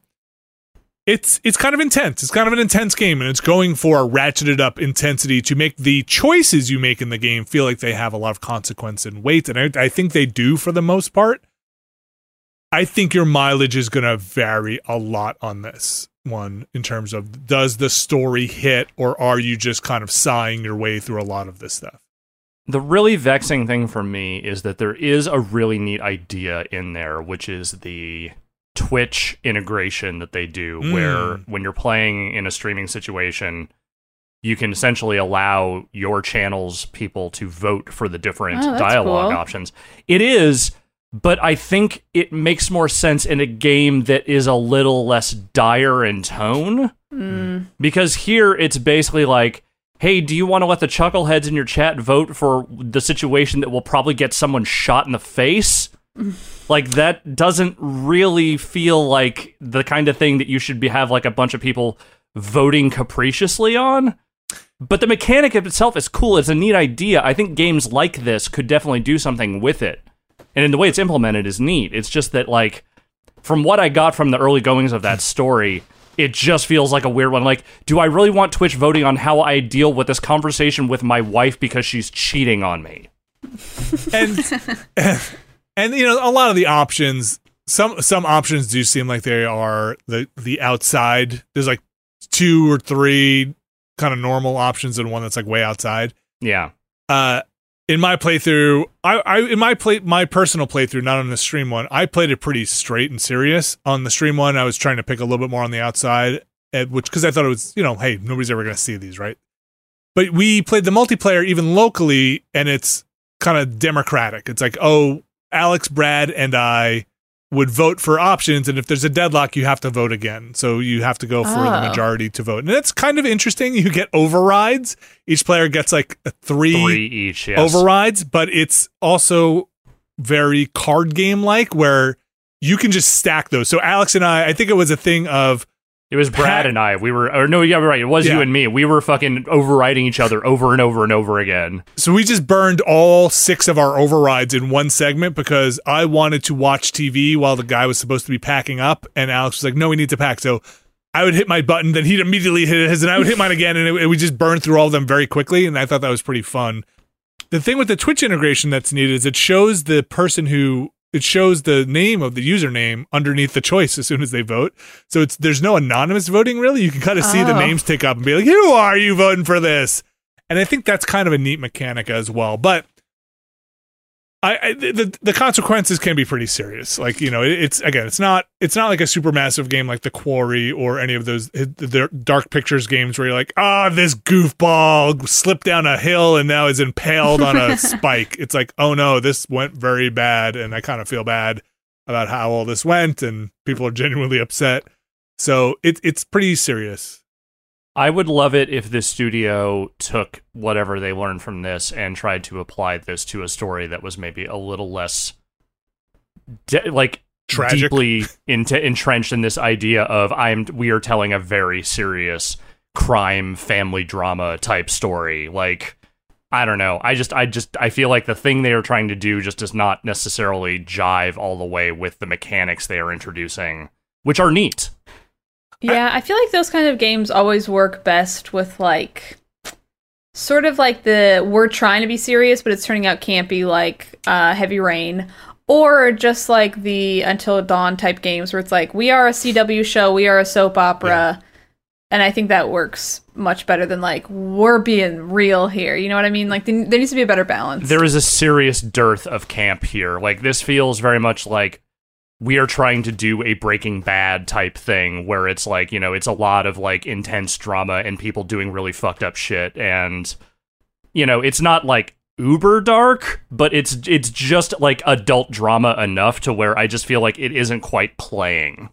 it's it's kind of intense. It's kind of an intense game, and it's going for a ratcheted up intensity to make the choices you make in the game feel like they have a lot of consequence and weight. And I, I think they do for the most part. I think your mileage is going to vary a lot on this one in terms of does the story hit or are you just kind of sighing your way through a lot of this stuff? The really vexing thing for me is that there is a really neat idea in there, which is the Twitch integration that they do, Mm. where when you're playing in a streaming situation, you can essentially allow your channel's people to vote for the different Oh, dialogue cool. options. It is, but I think it makes more sense in a game that is a little less dire in tone. Mm. because here it's basically like hey do you want to let the chuckleheads in your chat vote for the situation that will probably get someone shot in the face? Like that doesn't really feel like the kind of thing that you should be have like a bunch of people voting capriciously on. But the mechanic of itself is cool it's a neat idea. I think games like this could definitely do something with it and in the way it's implemented is neat it's just that like from what I got from the early goings of that story, it just feels like a weird one. Like, do I really want Twitch voting on how I deal with this conversation with my wife because she's cheating on me? and and you know a lot of the options some some options do seem like they are the the outside there's like two or three kind of normal options and one that's like way outside Yeah. uh in my playthrough i i in my play my personal playthrough not on the stream one i played it pretty straight and serious. On the stream one i was trying to pick a little bit more on the outside at which because i thought it was you know hey nobody's ever going to see these right? But we played the multiplayer even locally and it's kind of democratic. It's like oh alex brad and i would vote for options and if there's a deadlock you have to vote again so you have to go for the Oh. majority to vote and it's kind of interesting you get overrides each player gets like a Three each, yes. overrides, but it's also very card game like where you can just stack those. So Alex and I, I think it was a thing of it was Brad and I. We were, or no, yeah, right. It was Yeah. you and me. We were fucking overriding each other over and over and over again. so we just burned all six of our overrides in one segment because I wanted to watch TV while the guy was supposed to be packing up, and Alex was like, "No, we need to pack." So I would hit my button, then he'd immediately hit his, and I would hit mine again, and it, it would just burn through all of them very quickly. And I thought that was pretty fun. The thing with the Twitch integration that's needed is it shows the person who it shows the name of the username underneath the choice as soon as they vote. So it's there's no anonymous voting really. You can kind of see the Oh. names tick up and be like, "Who are you voting for this?" And I think that's kind of a neat mechanic as well. But I, I the the consequences can be pretty serious. Like you know, it, it's again, it's not it's not like a super massive game like The Quarry or any of those the Dark Pictures games where you're like, ah, this goofball slipped down a hill and now is impaled on a spike. It's like, oh no, this went very bad, and I kind of feel bad about how all this went, and people are genuinely upset. So it it's pretty serious. I would love it if this studio took whatever they learned from this and tried to apply this to a story that was maybe a little less, de- like Tragic. deeply into, entrenched in this idea of I'm we are telling a very serious crime family drama type story. Like I don't know. I just I just I feel like the thing they are trying to do just does not necessarily jive all the way with the mechanics they are introducing, which are neat. Yeah, I feel like those kind of games always work best with like sort of like the we're trying to be serious but it's turning out campy like uh Heavy Rain or just like the Until Dawn type games where it's like we are a CW show, we are a soap opera. And I think that works much better than like we're being real here. You know what I mean? Like there needs to be a better balance. There is a serious dearth of camp here. Like this feels very much like we are trying to do a Breaking Bad type thing where it's like, you know, it's a lot of like intense drama and people doing really fucked up shit and you know, it's not like uber dark, but it's it's just like adult drama enough to where I just feel like it isn't quite playing.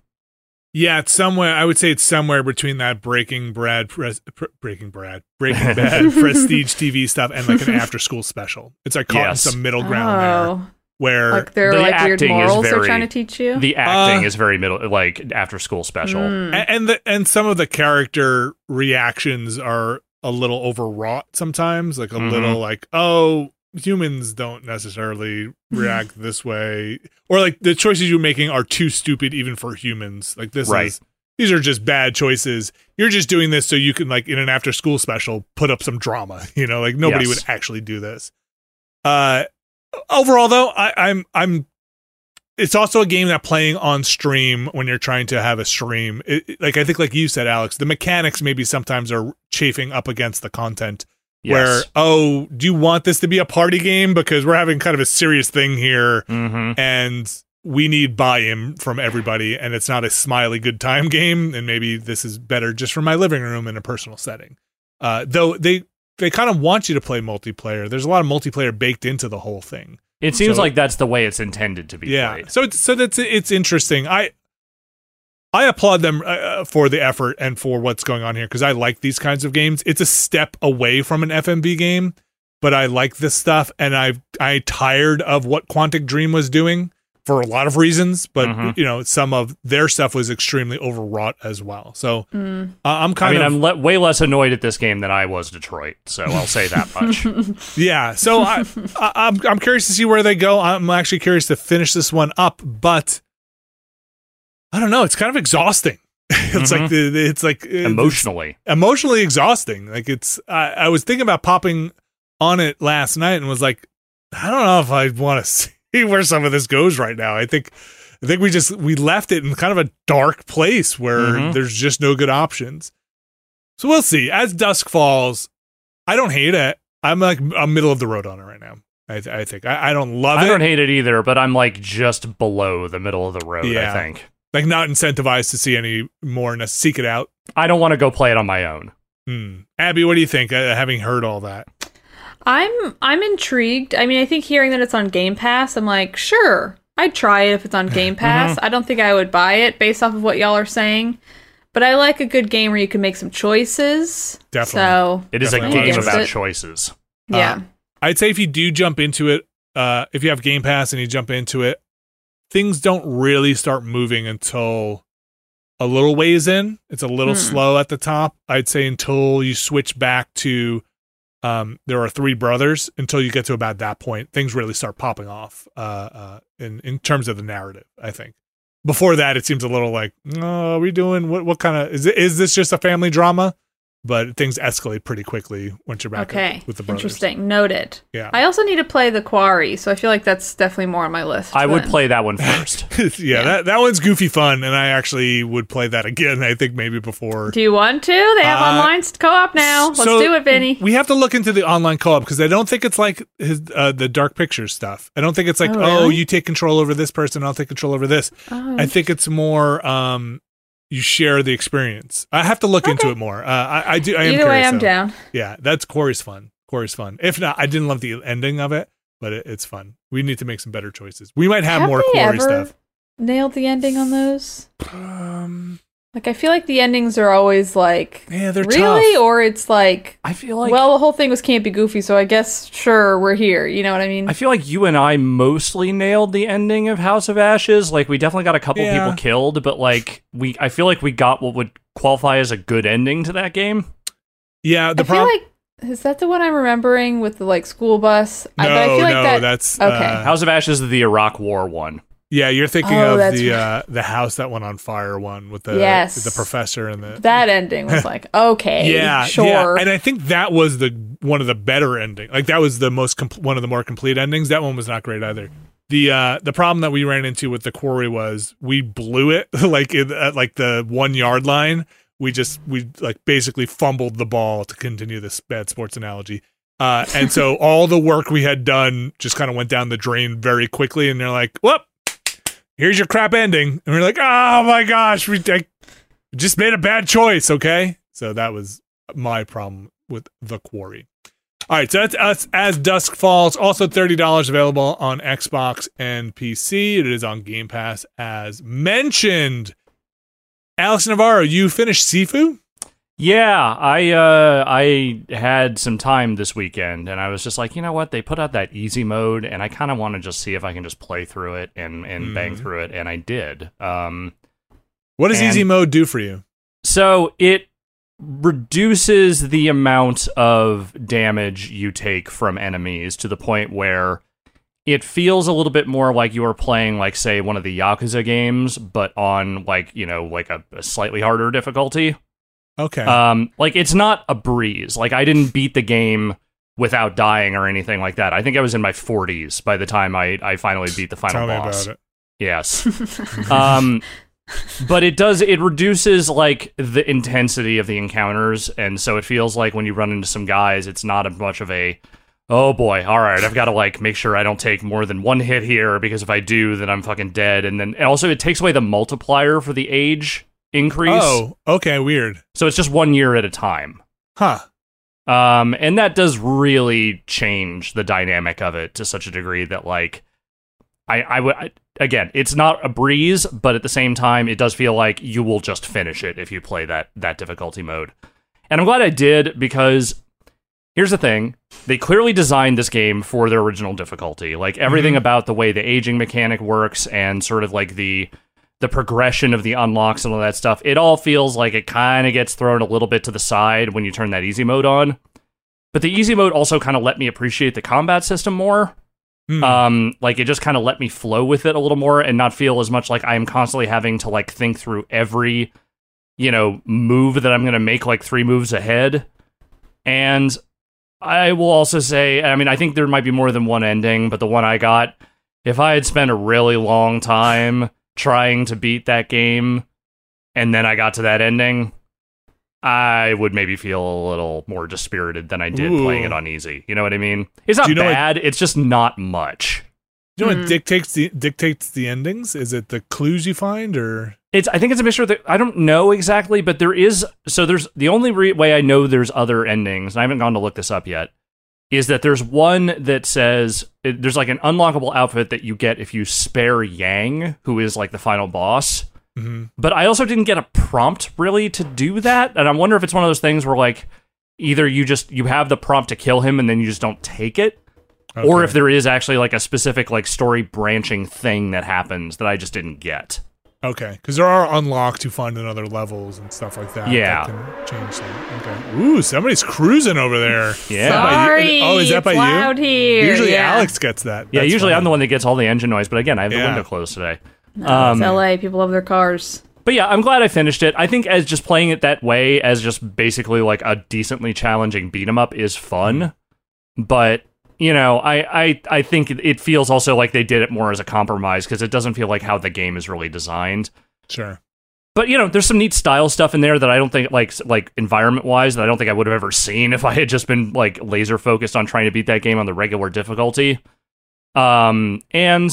Yeah, it's somewhere. I would say it's somewhere between that Breaking Brad, pres, pr- Breaking Brad, Breaking Bad, prestige TV stuff, and like an after school special. It's like caught Yes. in some middle ground there, oh, where like there are The like weird acting is morals they're very- trying to teach you. The acting Uh, is very middle like after school special. Mm. A- and the and some of the character reactions are a little overwrought sometimes like a Mhm. little like oh humans don't necessarily react this way or like the choices you're making are too stupid even for humans like this Right. is these are just bad choices you're just doing this so you can like in an after school special put up some drama you know like nobody Yes. would actually do this uh overall though i i'm i'm it's also a game that playing on stream when you're trying to have a stream it, like i think like you said alex the mechanics maybe sometimes are chafing up against the content where oh do you want this to be a party game? Because we're having kind of a serious thing here Mhm. and we need buy-in from everybody and it's not a smiley good time game and maybe this is better just for my living room in a personal setting. Uh, though they they kind of want you to play multiplayer. There's a lot of multiplayer baked into the whole thing. It seems So- like that's the way it's intended to be yeah. played. so it's so that's it's interesting. I i applaud them uh, uh, for the effort and for what's going on here because i like these kinds of games. It's a step away from an fmv game but i like this stuff and i i tired of what quantic dream was doing for a lot of reasons but Mhm. you know some of their stuff was extremely overwrought as well so Mm. uh, i'm I kind mean, of I'm le- way less annoyed at this game than I was Detroit, so I'll say that much. Yeah, so I, I, I'm I'm curious to see where they go. I'm actually curious to finish this one up, but I don't know. It's kind of exhausting. it's like the, the- it's like it's Emotionally, emotionally exhausting. Like it's. I, I was thinking about popping on it last night and was like, I don't know if I want to see where some of this goes right now. I think. I think we just we left it in kind of a dark place where Mhm. there's just no good options. So we'll see. As dusk falls, I don't hate it. I'm like I'm middle of the road on it right now. I, th- I think I, I don't love I it. I don't hate it either, but I'm like just below the middle of the road. Yeah. I think like not incentivized to see any more. And seek it out. I don't want to go play it on my own. Hmm. Abby, what do you think? Uh, having heard all that, I'm I'm intrigued. I mean, I think hearing that it's on Game Pass, I'm like, sure, I'd try it if it's on Game Pass. I don't think I would buy it based off of what y'all are saying, but I like a good game where you can make some choices. Definitely. So It is a game against about it. choices. yeah, I'd say if you do jump into it, uh, if you have Game Pass and you jump into it, things don't really start moving until a little ways in. It's a little Hmm. slow at the top. I'd say until you switch back to um, there are three brothers. Until you get to about that point, things really start popping off. Uh, uh, in in terms of the narrative, I think. Before that, it seems a little like, oh, are we doing what? What kind of is? Is this just a family drama? But things escalate pretty quickly once you're back okay, with the brothers. interesting. Noted. Yeah. I also need to play the Quarry, so I feel like that's definitely more on my list. I would play that one first. yeah, Yeah. that that one's goofy fun, and I actually would play that again. I think maybe before. Do you want to? They have Uh, online co-op now. Let's So, do it, Vinny. We have to look into the online co-op because I don't think it's like his uh, the Dark Pictures stuff. I don't think it's like, Oh, oh, you take control over this person, I'll take control over this. Oh, I think it's more um, you share the experience. I have to look into it more. Uh, I, I do. I am Either way, I'm though. down. Yeah, that's Quarry's fun. Quarry's fun. If not, I didn't love the ending of it, but it, it's fun. We need to make some better choices. We might have, Have more Corey stuff. nailed the ending on those? Um, Like I feel like the endings are always like yeah, they're really, tough. or it's like, I feel like well, the whole thing was can't be goofy, so I guess sure we're here. You know what I mean? I feel like you and I mostly nailed the ending of House of Ashes. Like we definitely got a couple Yeah. people killed, but like we I feel like we got what would qualify as a good ending to that game. Yeah, the I feel problem. like Is that the one I'm remembering with the like school bus? I, No, but I feel like no, that, that's okay. uh, House of Ashes is the Iraq War one. Yeah. You're thinking Oh, of the right. uh, the house that went on fire one with the Yes. the professor and the that ending was like okay, yeah, sure. yeah. And I think that was the one of the better ending. Like that was the most com- one of the more complete endings. That one was not great either. The uh the problem that we ran into with the quarry was we blew it like in, at like the one yard line. We just we like basically fumbled the ball to continue this bad sports analogy. Uh, and so all the work we had done just kind of went down the drain very quickly. And they're like, "Whoop, here's your crap ending." And we're like, "Oh my gosh, we I just made a bad choice." Okay, so that was my problem with the quarry. All right, so that's us as Dusk Falls. Also, thirty dollars available on Xbox and PC. It is on Game Pass as mentioned. Alex Navarro, you finished Sifu? Yeah, I uh I had some time this weekend and I was just like, you know what? They put out that easy mode and I kind of want to just see if I can just play through it and and bang Mhm. through it and I did. Um What does And- easy mode do for you? so it reduces the amount of damage you take from enemies to the point where it feels a little bit more like you are playing like say one of the Yakuza games but on like, you know, like a, a slightly harder difficulty. Okay. Um, like it's not a breeze. Like I didn't beat the game without dying or anything like that. I think I was in my 40s by the time I I finally beat the final Tell me boss. about it. Yes. um, but it does it reduces like the intensity of the encounters, and so it feels like when you run into some guys, it's not as much of a oh boy, all right, I've got to like make sure I don't take more than one hit here because if I do, then I'm fucking dead. And then and also it takes away the multiplier for the age increase, Oh, okay, weird. so it's just one year at a time. Huh. Um, and that does really change the dynamic of it to such a degree that like I I would again, it's not a breeze, but at the same time, it does feel like you will just finish it if you play that that difficulty mode. And I'm glad I did because here's the thing: they clearly designed this game for their original difficulty. Like everything Mhm. about the way the aging mechanic works and sort of like the the progression of the unlocks and all that stuff, it all feels like it kind of gets thrown a little bit to the side when you turn that easy mode on. But the easy mode also kind of let me appreciate the combat system more. Hmm. Um, like it just kind of let me flow with it a little more and not feel as much like I am constantly having to like think through every, you know, move that I'm gonna make like three moves ahead. And I will also say, I mean, I think there might be more than one ending, but the one I got, if I had spent a really long time trying to beat that game and then I got to that ending, I would maybe feel a little more dispirited than I did playing it on easy. You know what I mean? It's not you know what- bad, it's just not much. Do you know Mhm. what dictates the dictates the endings? Is it the clues you find, or It's I think it's a mixture that I don't know exactly, but there is so there's the only re- way I know there's other endings, and I haven't gone to look this up yet, is that there's one that says it, there's like an unlockable outfit that you get if you spare Yang, who is like the final boss. Mhm. But I also didn't get a prompt really to do that, and I wonder if it's one of those things where like either you just you have the prompt to kill him and then you just don't take it, or if there is actually like a specific like story branching thing that happens that I just didn't get. Okay, because there are unlocked to find in other levels and stuff like that. Yeah. that can change things. Okay. Ooh, somebody's cruising over there. Yeah. Is that by you? Sorry, Oh, is that it's by loud you? here. Usually yeah. Alex gets that. Yeah, usually funny. I'm the one that gets all the engine noise, but again, I have the window closed today. No, Um, it's LA. People love their cars. But yeah, I'm glad I finished it. I think as just playing it that way, as just basically like a decently challenging beat 'em up, is fun. But you know, I I I think it- feels also like they did it more as a compromise because it doesn't feel like how the game is really designed. Sure. But you know, there's some neat style stuff in there that I don't think like like environment wise that I don't think I would have ever seen if I had just been like laser focused on trying to beat that game on the regular difficulty. Um and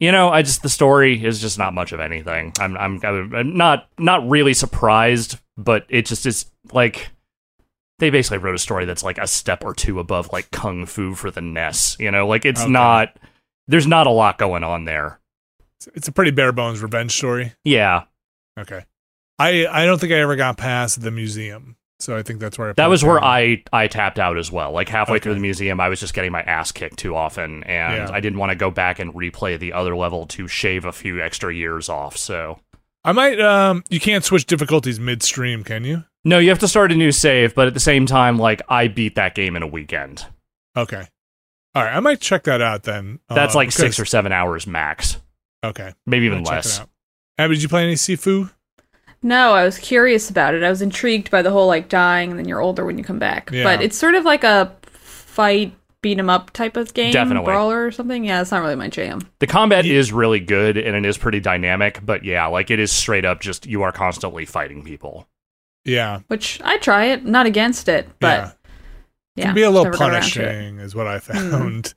you know, I just the story is just not much of anything. I'm I'm, I'm not not really surprised, but it just is like they basically wrote a story that's like a step or two above like kung fu for the NES. You know, like it's Okay. not there's not a lot going on there. It's- a pretty bare bones revenge story. Yeah, Okay. I I don't think I ever got past the museum, so I think that's where I That was where. I I tapped out as well. Like halfway through the museum, I was just getting my ass kicked too often, and Yeah. I didn't want to go back and replay the other level to shave a few extra years off. So I might. Um, you can't switch difficulties midstream, can you? No, you have to start a new save, but at the same time, like I beat that game in a weekend. Okay. All right, I might check that out then. That's uh, like six or seven hours max, Okay, maybe even check it less. out. Abby, did you play any Sifu? No, I was curious about it. I was intrigued by the whole like dying and then you're older when you come back. Yeah. But it's sort of like a fight beat 'em up type of game, Definitely. brawler or something. Yeah, it's not really my jam. The combat Ye- is really good and it is pretty dynamic, but yeah, like it is straight up just you are constantly fighting people. Yeah, Which I try it, not against it, but yeah. yeah, can be a little never got around to it. punishing, is what I found.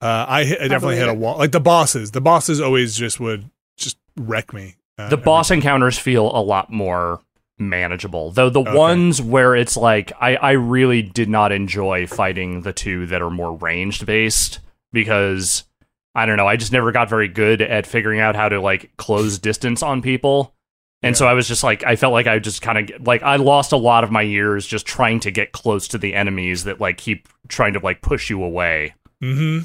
Uh, I, hit- I definitely believe hit a wall. Like the bosses, the bosses always just would just wreck me. Uh, The every- boss encounters feel a lot more manageable. Though the Okay. ones where it's like I, I really did not enjoy fighting the two that are more ranged based because I don't know, I just never got very good at figuring out how to like close distance on people. And Yeah. so I was just like I felt like I just kind of like I lost a lot of my years just trying to get close to the enemies that like keep trying to like push you away. Mm-hmm.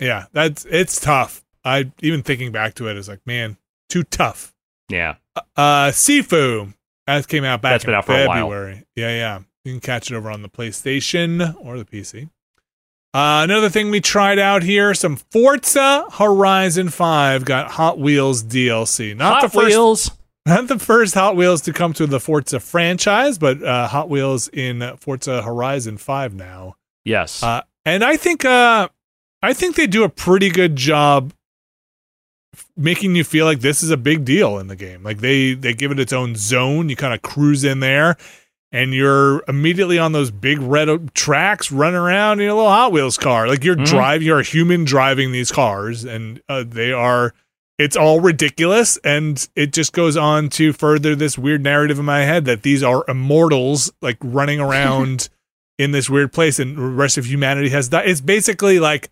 Yeah, that's it's tough. I even thinking back to it is like, man, too tough. Yeah. Uh, Sifu that came out back That's in been out for. February. Yeah, yeah. You can catch it over on the PlayStation or the PC. Uh, another thing we tried out here: some Forza Horizon Five got Hot Wheels DLC. Not Hot the first, Wheels. not the first Hot Wheels to come to the Forza franchise, but uh, Hot Wheels in Forza Horizon Five now. Yes. Uh, and I think uh, I think they do a pretty good job making you feel like this is a big deal in the game. Like they they give it its own zone. You kind of cruise in there, and you're immediately on those big red tracks, running around in a little Hot Wheels car. Like you're Mhm. driving, you're a human driving these cars, and uh, they are. It's all ridiculous, and it just goes on to further this weird narrative in my head that these are immortals, like running around in this weird place, and the rest of humanity has died. It's basically like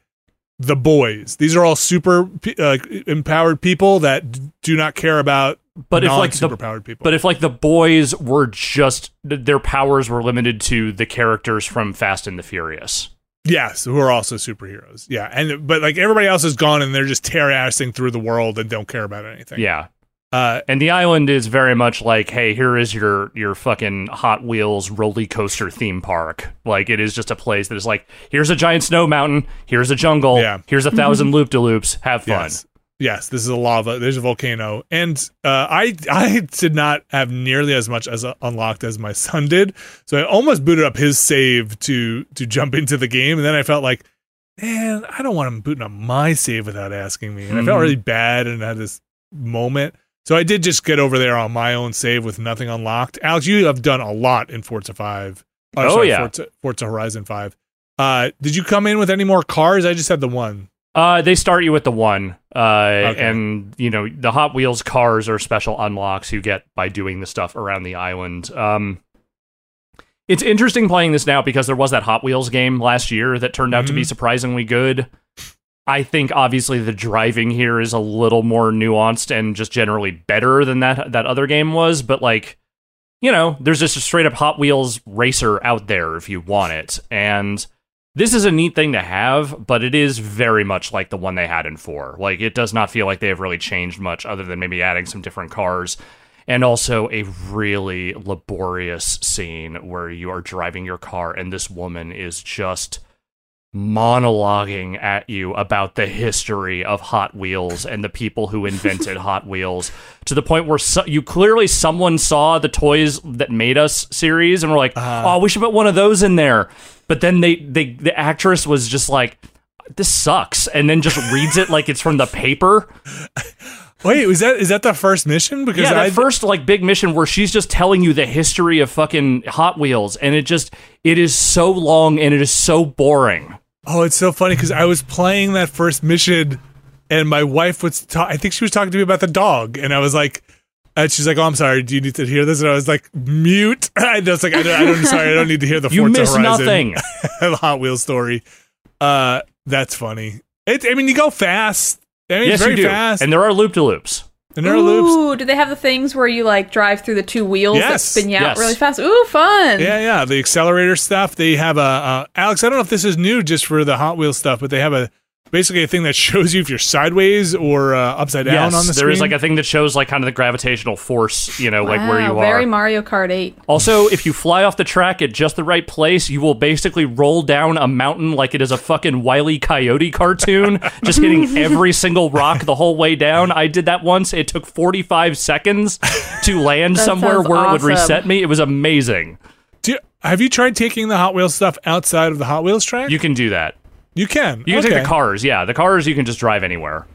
the boys. These are all super uh, empowered people that d- do not care about but if like the superpowered people. But if like the boys were just their powers were limited to the characters from Fast and the Furious. yes, who are also superheroes. Yeah, and but like everybody else is gone, and they're just tear assing through the world and don't care about anything. Yeah. Uh, And the island is very much like, hey, here is your your fucking Hot Wheels roller coaster theme park. Like it is just a place that is like, here's a giant snow mountain, here's a jungle, Yeah. here's a thousand loop de loops. Have fun. Yes. Yes, this is a lava. There's a volcano, and uh, I I did not have nearly as much as uh, unlocked as my son did. So I almost booted up his save to to jump into the game, and then I felt like, man, I don't want him booting up my save without asking me, and I felt Mhm. really bad and had this moment. So I did just get over there on my own save with nothing unlocked. Alex, you have done a lot in Forza Five. Uh, Oh, sorry, yeah. Forza, Forza Horizon Five. Uh, did you come in with any more cars? I just had the one. Uh, they start you with the one, uh, Okay. and you know the Hot Wheels cars are special unlocks you get by doing the stuff around the island. Um, it's interesting playing this now because there was that Hot Wheels game last year that turned out to be Mhm. surprisingly good. I think obviously the driving here is a little more nuanced and just generally better than that that other game was, but like you know, there's just a straight up Hot Wheels racer out there if you want it. And this is a neat thing to have, but it is very much like the one they had in 4. Like it does not feel like they have really changed much other than maybe adding some different cars and also a really laborious scene where you are driving your car and this woman is just monologuing at you about the history of Hot Wheels and the people who invented Hot Wheels to the point where so- you clearly someone saw the toys that made us series and were like, Uh-huh. "Oh, we should put one of those in there." But then they they the actress was just like this sucks and then just reads it like it's from the paper. Wait, was that is that the first mission? Because Yeah, I first like big mission where she's just telling you the history of fucking Hot Wheels and it just it is so long and it is so boring. Oh, it's so funny because I was playing that first mission, and my wife was. Ta- I think she was talking to me about the dog, and I was like, and she's like, "Oh, I'm sorry. Do you need to hear this?" And I was like, "Mute." I was like, "I don't. I don't sorry. I don't need to hear the You Forza miss Horizon nothing. Hot Wheels story." Uh, that's funny. It. I mean, you go fast. I mean, yes, it's very you do. fast. And there are loop de loops. Are loops. Ooh, do they have the things where you like drive through the two wheels that Yes, spin you out yes. really fast? Ooh, fun! Yeah, yeah. The accelerator stuff. They have a uh, Alex. I don't know if this is new just for the Hot Wheels stuff, but they have a basically a thing that shows you if you're sideways or uh, upside down yes, on the there is screen. like a thing that shows like kind of the gravitational force, you know, like where Wow, you are. Very Mario Kart 8. Also, if you fly off the track at just the right place, you will basically roll down a mountain like it is a fucking Wile E. Coyote cartoon, just hitting every single rock the whole way down. I did that once. It took 45 seconds to land somewhere sounds where it would reset me. It was amazing. Do you- have you tried taking the Hot Wheels stuff outside of the Hot Wheels track? You can do that. You can. You can okay. take the cars. Yeah, the cars you can just drive anywhere.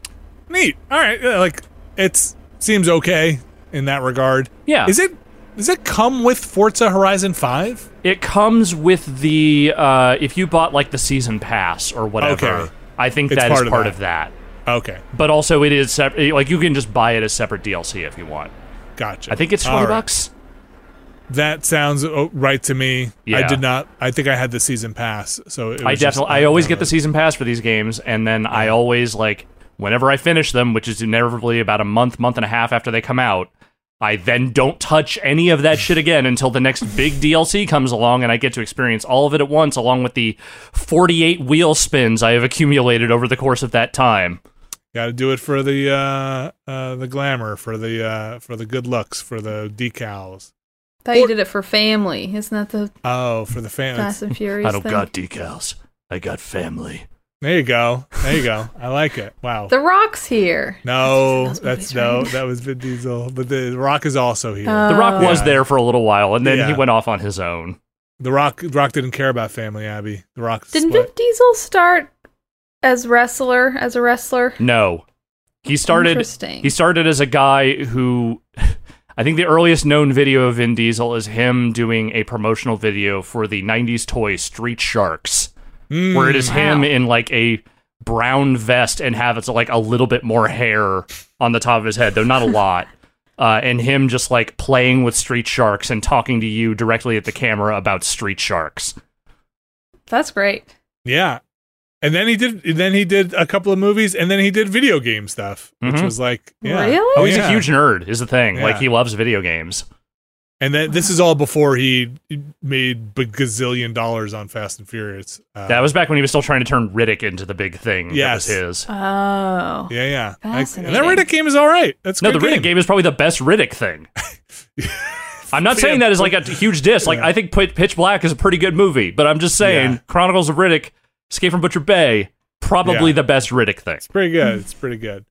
Neat. All right. yeah, like it seems okay in that regard. Yeah. Is it? Does it come with Forza Horizon Five? It comes with the uh, if you bought like the season pass or whatever. Okay. I think It's that is part part, of of, that. Okay, But also, it is sep- like you can just buy it as separate DLC if you want. gotcha. I think it's twenty right. bucks. That sounds oh, right to me. I did not. I think I had the season pass, so it was I just- definitely, I always get the season pass for these games, and then I always like whenever I finish them, which is inevitably about a month, month and a half after they come out. I then don't touch any of that shit again until the next big DLC comes along, and I get to experience all of it at once, along with the forty-eight wheel spins I have accumulated over the course of that time. Got to do it for the uh, uh, the glamour, for the uh, for the good looks, for the decals. Thought you did it for family. Isn't that the Oh, for the family? Fast and Furious I don't thing? got decals. I got family. There you go. There you go. I like it. Wow. The Rock's here. No, that's no, that was Vin Diesel. But the Rock is also here. Uh, The Rock was Yeah. there for a little while, and then Yeah. he went off on his own. the Rock, the Rock didn't care about family. Abby, the Rock. Didn't split. Vin Diesel start as wrestler? As a wrestler? No, he started. Interesting. He started as a guy who, I think the earliest known video of Vin Diesel is him doing a promotional video for the '90s toy Street Sharks, Mm, where it is him Wow. in like a brown vest and have it's like a little bit more hair on the top of his head, though not a lot. Uh, and him just like playing with street sharks and talking to you directly at the camera about street sharks. That's great. Yeah, and then he did. Then he did a couple of movies, and then he did video game stuff, which Mhm. was like, yeah. Really? Oh, he's Yeah. a huge nerd, is the thing. Like he loves video games. And then this is all before he made a gazillion dollars on Fast and Furious. Uh, That was back when he was still trying to turn Riddick into the big thing. Yes. that was his. Oh. yeah, yeah. Like, and that Riddick game is all right. That's a No, the Riddick game is probably the best Riddick thing. I'm not saying that is like a huge diss. Like I think Pitch Black is a pretty good movie, but I'm just saying Yeah. Chronicles of Riddick, Escape from Butcher Bay, probably Yeah. the best Riddick thing. It's pretty good. It's pretty good.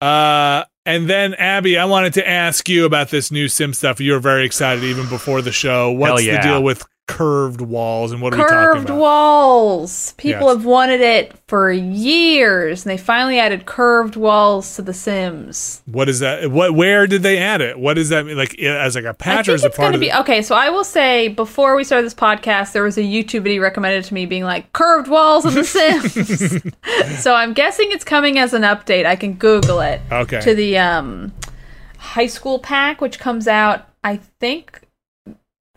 Uh, and then Abby, I wanted to ask you about this new Sim stuff. You were very excited even before the show. What's yeah. the deal with curved walls and what are we talking Curved walls. People Yes. have wanted it for years, and they finally added curved walls to The Sims. What is that? What? Where did they add it? What does that mean? Like as like a patch or as a part of be okay. So I will say, before we started this podcast, there was a YouTube video recommended to me, being like curved walls in The Sims. so I'm guessing it's coming as an update. I can Google it. Okay. To the um, high school pack, which comes out, I think,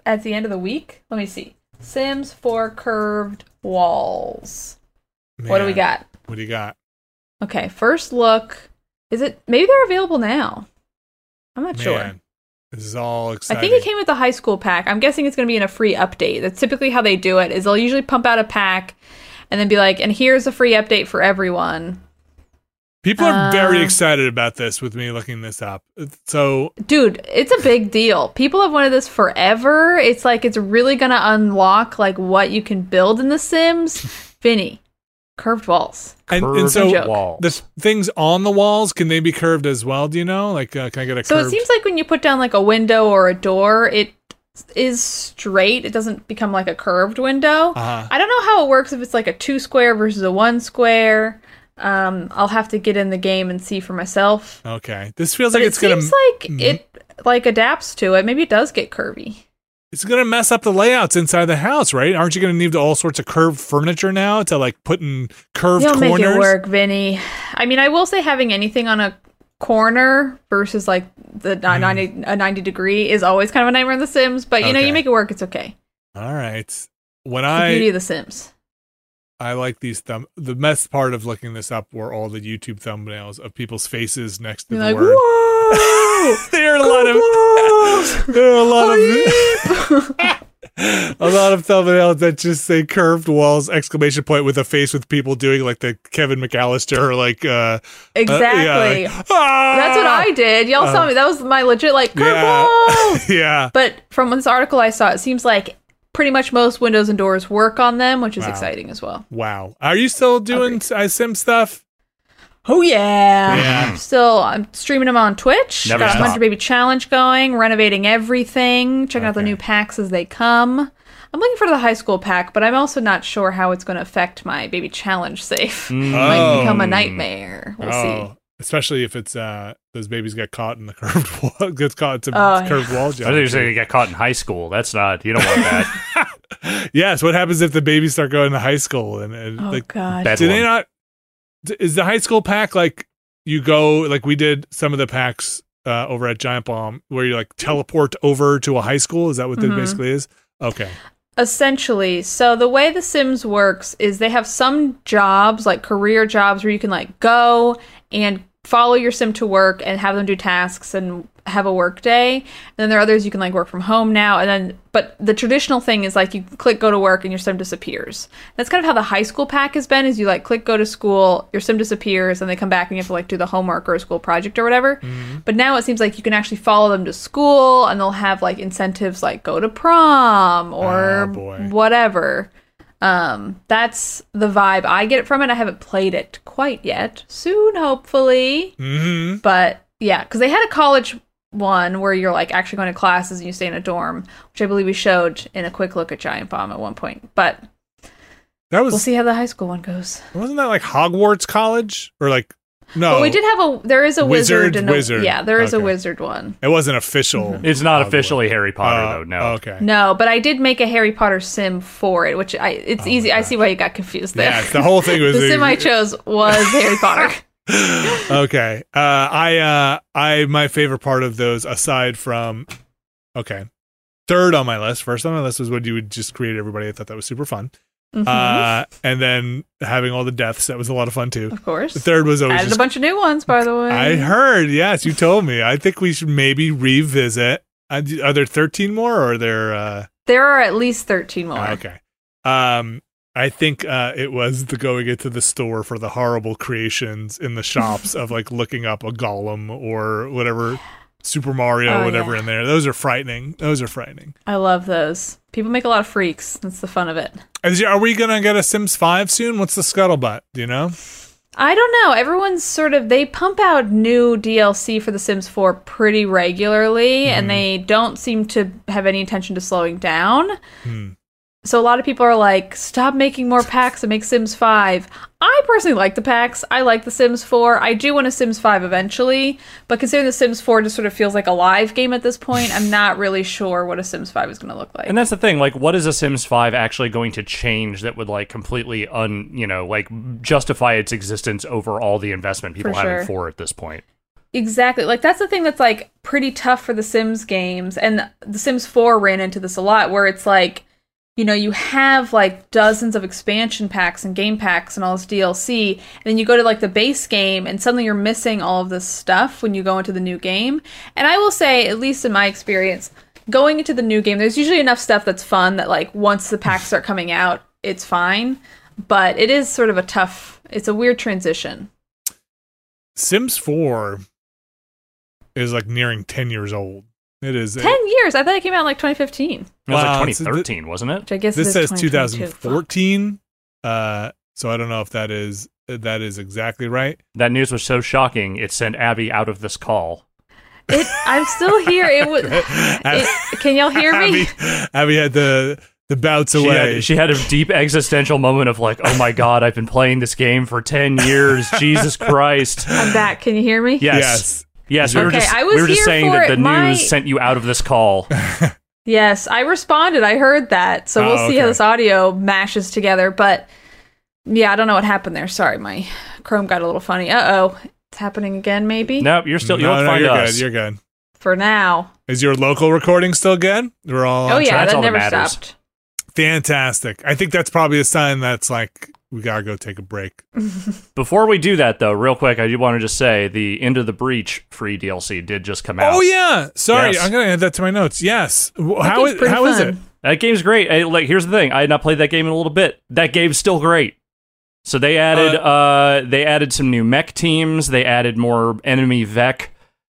at the end of the week. Let me see. Sims 4 curved walls. What do we got? What do you got? Okay, first look. Is it maybe they're available now? I'm not sure. This is all exciting. I think it came with the high school pack. I'm guessing it's going to be in a free update. That's typically how they do it. Is they'll usually pump out a pack and then be like, "And here's a free update for everyone." People are very Uh, excited about this with me looking this up. So Dude, it's a big deal. People have wanted this forever. It's like it's really going to unlock like what you can build in The Sims. Vinny, curved walls. and, and so joke. walls. the things on the walls can they be curved as well? Do you know? Like, uh, can I get a So curved? it seems like when you put down like a window or a door, it is straight. It doesn't become like a curved window. Uh-huh. I don't know how it works if it's like a two square versus a one square. Um, I'll have to get in the game and see for myself. Okay, this feels But like it it's gonna seems like Mhm. it like adapts to it. Maybe it does get curvy. it's gonna mess up the layouts inside the house, right? Aren't you gonna need all sorts of curved furniture now to like put in curved You'll corners? make it work, Vinny. I mean, I will say having anything on a corner versus like the Hmm. 90 a 90 degree is always kind of a nightmare in the sims but you know you make it work it's okay All right. When the beauty I of the sims I like these thumb. The best part of looking this up were all the YouTube thumbnails of people's faces next to You're the like, word. there are a lot of there are a lot of a lot of thumbnails that just say curved walls exclamation point with a face with people doing like the Kevin McAllister or like uh Exactly. uh, yeah, like, "Ah!" That's what I did. Y'all saw me. That was my legit like curve Yeah. walls. yeah. But from this article I saw, it seems like pretty much most windows and doors work on them, which is Wow. exciting as well. Wow. Are you still doing uh, sim stuff? Oh yeah. Yeah. Still, I'm streaming them on Twitch. Never Got a stop. hundred baby challenge going. Renovating everything. Checking out the new packs as they come. I'm looking for the high school pack, but I'm also not sure how it's going to affect my baby challenge safe. Might Oh. become a nightmare. We'll see. Especially if it's uh those babies get caught in the curved wall, gets caught in some Oh, yeah. curved wall I think you're saying you get caught in high school. That's not. You don't want that. yes. What happens if the babies start going to high school and, and Oh like god. Do they not? Is the high school pack like you go like we did some of the packs uh, over at Giant Bomb where you like teleport over to a high school? Is that what that Mhm. basically is? Okay. Essentially, so the way The Sims works is they have some jobs, like career jobs, where you can like go and follow your sim to work and have them do tasks and have a work day. And then there are others you can like work from home now. And then, but the traditional thing is like you click go to work and your sim disappears. That's kind of how the high school pack has been. Is you like click go to school, your sim disappears, and they come back and you have to like do the homework or a school project or whatever. Mm-hmm. But now it seems like you can actually follow them to school, and they'll have like incentives like go to prom or Oh, whatever. Um, that's the vibe I get from it. I haven't played it quite yet. Soon, hopefully. Mm-hmm. But yeah, because they had a college one where you're like actually going to classes and you stay in a dorm, which I believe we showed in a quick look at Giant Bomb at one point. But That was we'll see how the high school one goes. wasn't that like Hogwarts College or like no? But we did have a there is a Wizard, wizard, and a, wizard. yeah, there is a wizard one. It wasn't official. It's not Hogwarts. officially Harry Potter, Uh, though. No. Okay. No, but I did make a Harry Potter sim for it, which I it's easy. I see why you got confused there. Oh Yeah, the whole thing was the sim I chose was Harry Potter. okay. Uh, I uh, I my favorite part of those, aside from, okay, third on my list. First on my list was when you would just create everybody. I thought that was super fun. Mhm. Uh, and then having all the deaths that was a lot of fun too. of course. The third was always Added just a bunch of new ones, by the way. I heard. Yes, you told me. I think we should maybe revisit. Uh, Are there thirteen more, or are there? Uh, there are at least thirteen more. okay. Um, I think uh, it was the going into the store for the horrible creations in the shops of like looking up a golem or whatever, Super Mario, Oh, whatever yeah. in there. Those are frightening. Those are frightening. I love those. People make a lot of freaks. That's the fun of it. Is, are we gonna get a Sims Five soon? What's the scuttlebutt? Do you know? I don't know. Everyone's sort of they pump out new DLC for The Sims 4 pretty regularly, Mm-hmm. and they don't seem to have any intention to slowing down. Hmm. So a lot of people are like, "Stop making more packs and make Sims 5." I personally like the packs. I like The Sims 4. I do want a Sims 5 eventually, but considering The Sims 4 just sort of feels like a live game at this point, I'm not really sure what a Sims 5 is going to look like. And that's the thing. Like, what is a Sims 5 actually going to change that would like completely un, you know, like justify its existence over all the investment people For have sure. in four at this point? Exactly. Like that's the thing that's like pretty tough for the Sims games and the Sims 4 ran into this a lot where it's like you know, you have like dozens of expansion packs and game packs and all this DLC, and then you go to like the base game and suddenly you're missing all of this stuff when you go into the new game. And I will say, at least in my experience, going into the new game, there's usually enough stuff that's fun that like once the packs start coming out, it's fine. But it is sort of a tough it's a weird transition. Sims Four is like nearing ten years old. It is. Ten years. I thought it came out in like 2015. It was like it's- 2013, wasn't it? Which I guess this says 2014. Uh, so I don't know if that is that is exactly right. That news was so shocking, it sent Abby out of this call. It, I'm still here. It was. It, can y'all hear me? Abby, Abby had the the bouts She away. had, she had a deep existential moment of like, oh my god, I've been playing this game for 10 years. Jesus Christ. I'm back. Can you hear me? Yes. yes. Yes, we were Okay, just, I was we were just here saying for that the it. My- news sent you out of this call. Yes, I responded. I heard that. So we'll Oh, see how this audio mashes together. But yeah, I don't know what happened there. Sorry, my Chrome got a little funny. Uh oh. It's happening again, maybe? nope, you're still, you no, don't no, find you're us. good. You're good. For now. Is your local recording still good? We're all Oh, on yeah, track? That all that never matters. stopped. fantastic. I think that's probably a sign that's like we gotta go take a break. Before we do that, though, real quick, I do want to just say the Into the Breach free DLC did just come out. Oh yeah, sorry, Yes. I'm gonna add that to my notes. Yes, W- That how game's is pretty how is it? that game's great. Hey, like, here's the thing: I had not played that game in a little bit. That game's still great. So they added, uh, they added some new mech teams. They added more enemy Vek.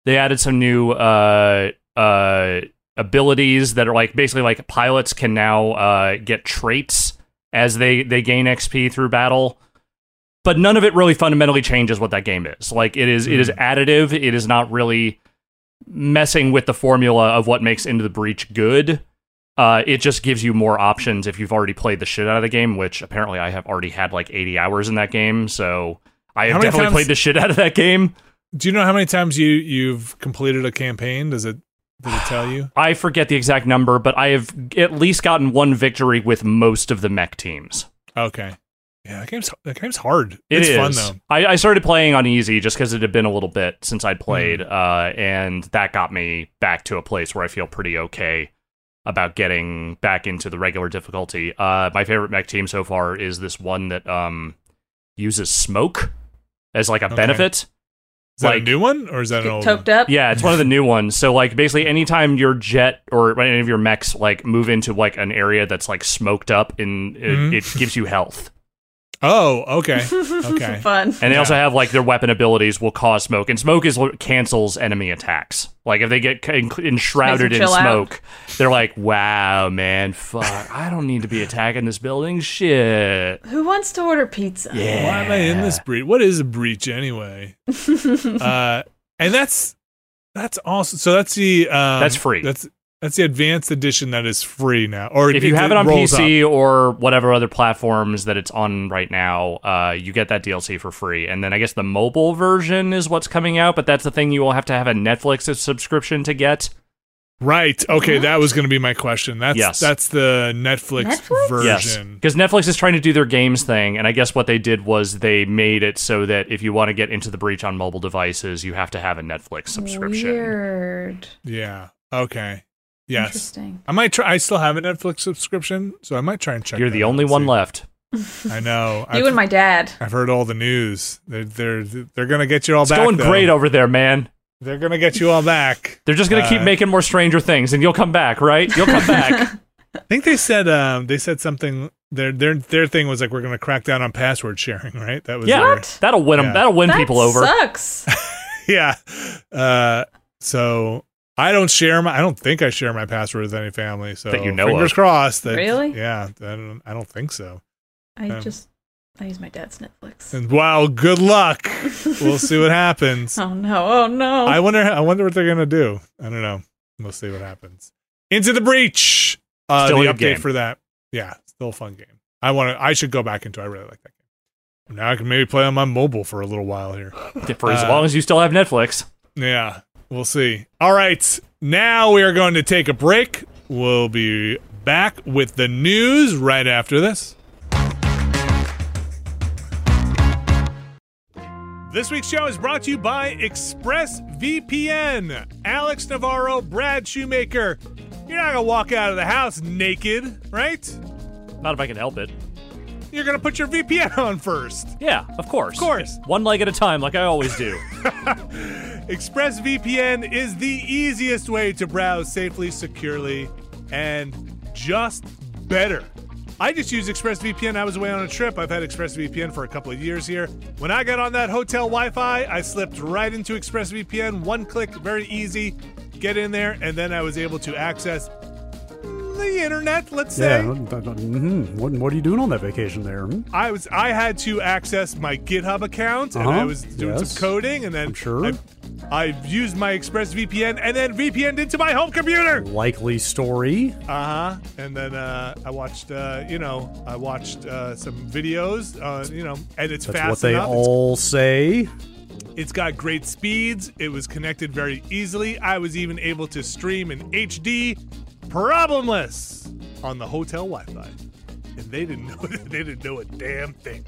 They added some new uh, uh, abilities that are like basically like pilots can now uh, get traits as they they gain XP through battle. But none of it really fundamentally changes what that game is. Like it is, it is additive. It is not really messing with the formula of what makes Into the Breach good. Uh, it just gives you more options if you've already played the shit out of the game, which apparently I have already had like 80 hours in that game. So I have definitely times- played the shit out of that game. Do you know how many times you you've completed a campaign? Does it does it tell you? I forget the exact number, but I have at least gotten one victory with most of the mech teams. Okay. Yeah, that game's that game's hard. It it's is. fun though. I, I started playing on easy just because it had been a little bit since I'd played, Hmm. uh, and that got me back to a place where I feel pretty okay about getting back into the regular difficulty. Uh, my favorite mech team so far is this one that um, uses smoke as like a Okay. benefit. Is that a Like- new one or is that an Get old toked one? up. Yeah, it's one of the new ones. So like basically anytime your jet or any of your mechs like move into like an area that's like smoked up and it, Mhm. it gives you health. Oh, okay. Okay. Fun. And they also have like their weapon abilities will cause smoke, and smoke is what cancels enemy attacks. Like if they get en- enshrouded in chill out. smoke, they're like, "Wow, man, fuck! I don't need to be attacking this building. Shit." Who wants to order pizza? Yeah. Why am I in this breach? What is a breach anyway? uh, and that's that's also so that's the um, That's free. That's that's the advanced edition that is free now. Or If you have it on rolls up. PC or whatever other platforms that it's on right now, uh, you get that DLC for free. And then I guess the mobile version is what's coming out, but that's the thing you will have to have a Netflix subscription to get. right? Okay, that was going to be my question. That's Yes. that's the Netflix, Netflix? Yes, version. because Netflix is trying to do their games thing, and I guess what they did was they made it so that if you want to get into the breach on mobile devices, you have to have a Netflix subscription. Weird. Yeah. Okay. Yes. Interesting. I might try. I still have a Netflix subscription, so I might try and check. You're that the only and one see. left. I know. You I've, and my dad. I've heard all the news. They're they're they're gonna get you all It's back. going though. great over there, man. They're gonna get you all back. They're just gonna keep Uh, making more Stranger Things, and you'll come back, right? You'll come back. I think they said um they said something. Their their their thing was like we're gonna crack down on password sharing, right? That was yeah, their- that'll win them. Yeah. That'll win that people over. Sucks. yeah. Uh, so I don't share my. I don't think I share my password with any family. So That you know fingers of. crossed. That, Really? Yeah. I don't. I don't think so. I Um, just I use my dad's Netflix. And wow, good luck. we'll see what happens. Oh no! Oh no! I wonder. I wonder what they're gonna do. I don't know. We'll see what happens. Into the breach. Uh, Still the a update game. for that. Yeah, still a fun game. I want to. I should go back into. I really like that game. Now I can maybe play on my mobile for a little while here. For as Uh, long as you still have Netflix. Yeah, we'll see. All right, now we are going to take a break. We'll be back with the news right after this. This week's show is brought to you by ExpressVPN. Alex Navarro, Brad Shoemaker. You're not gonna walk out of the house naked, right? Not if I can help it. You're gonna put your VPN on first. Yeah, of course. Of course. One leg at a time, like I always do. ExpressVPN is the easiest way to browse safely, securely, and just better. I just used ExpressVPN. I was away on a trip. I've had ExpressVPN for a couple of years here. When I got on that hotel Wi Fi, I slipped right into ExpressVPN. One click, very easy. Get in there, and then I was able to access the internet, let's say. Yeah. mhm. What, what are you doing on that vacation there? hmm? I was I had to access my GitHub account and Uh-huh, I was doing yes. some coding and then I'm sure. I, I used my ExpressVPN and then VPN'd into my home computer. Likely story. Uh huh. And then uh, I watched, uh, you know, I watched uh, some videos, uh, you know, and it's That's fast what they enough. It's- all say. it's got great speeds. It was connected very easily. I was even able to stream in HD, problemless, on the hotel Wi-Fi, and they didn't know. They didn't know a damn thing.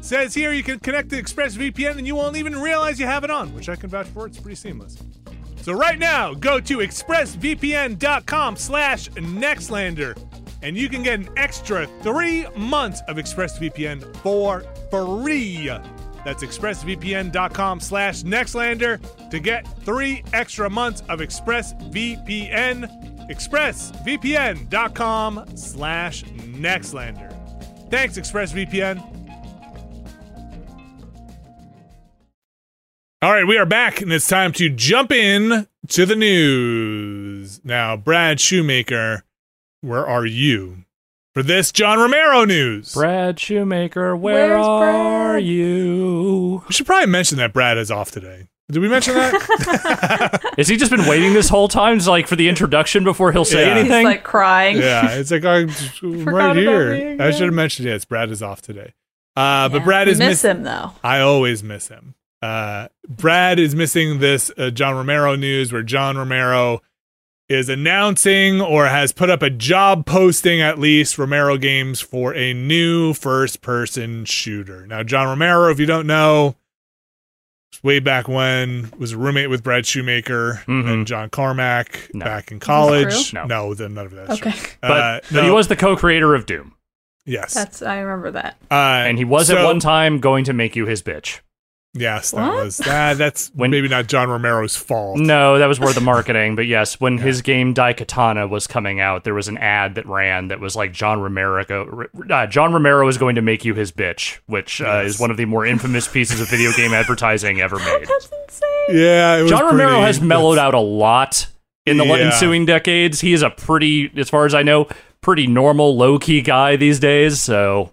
Says here you can connect to ExpressVPN and you won't even realize you have it on, which I can vouch for. It's pretty seamless. So right now, go to expressvpn.com slash nextlander and you can get an extra three months of ExpressVPN for free. That's expressvpn.com slash nextlander to get three extra months of ExpressVPN. expressvpn.com slash nextlander. Thanks, ExpressVPN. All right, we are back, and it's time to jump in to the news. Now, Brad Shoemaker, where are you for this John Romero news? Brad Shoemaker, where Where's are Brad? you? We should probably mention that Brad is off today. Did we mention that? Has he just been waiting this whole time, just like for the introduction before he'll say Yeah. He's anything? like crying. yeah, it's like I'm just Forgot right about here. I again. should have mentioned it. Yes, Brad is off today. Uh, but Yeah, Brad we is miss miss- him though. I always miss him. Uh, Brad is missing this uh, John Romero news where John Romero is announcing or has put up a job posting at least Romero Games for a new first person shooter. Now, John Romero, if you don't know, way back when was a roommate with Brad Shoemaker Mhm. and John Carmack No. back in college. crew? No. No, then none of that. Okay, but, uh, but he was the co-creator of Doom, yes, that's I remember that. uh, and he was at one time going to make you his bitch. Yes, that What? was that. That's When- maybe not John Romero's fault. No, that was more the marketing. But yes, when his game Daikatana was coming out, there was an ad that ran that was like John Romero. Go, uh, John Romero is going to make you his bitch, which uh, Yes. is one of the more infamous pieces of video game advertising ever made. That's insane. Yeah, it was John Romero has mellowed out a lot in the Yeah. ensuing decades. He is a pretty, as far as I know, pretty normal, low key guy these days. So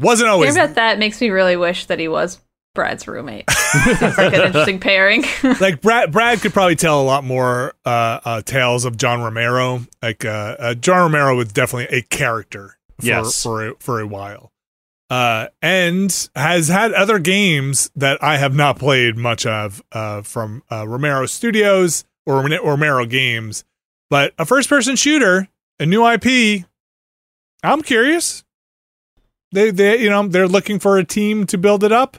Wasn't always Hearing about that makes me really wish that he was Brad's roommate. Seems like an interesting pairing. like Brad. Brad could probably tell a lot more uh, uh, tales of John Romero. Like uh, uh, John Romero was definitely a character for Yes. for a, for a while, uh, and has had other games that I have not played much of uh, from uh, Romero Studios or Rome- Romero Games, but a first person shooter, a new IP. I'm curious. They they you know they're looking for a team to build it up.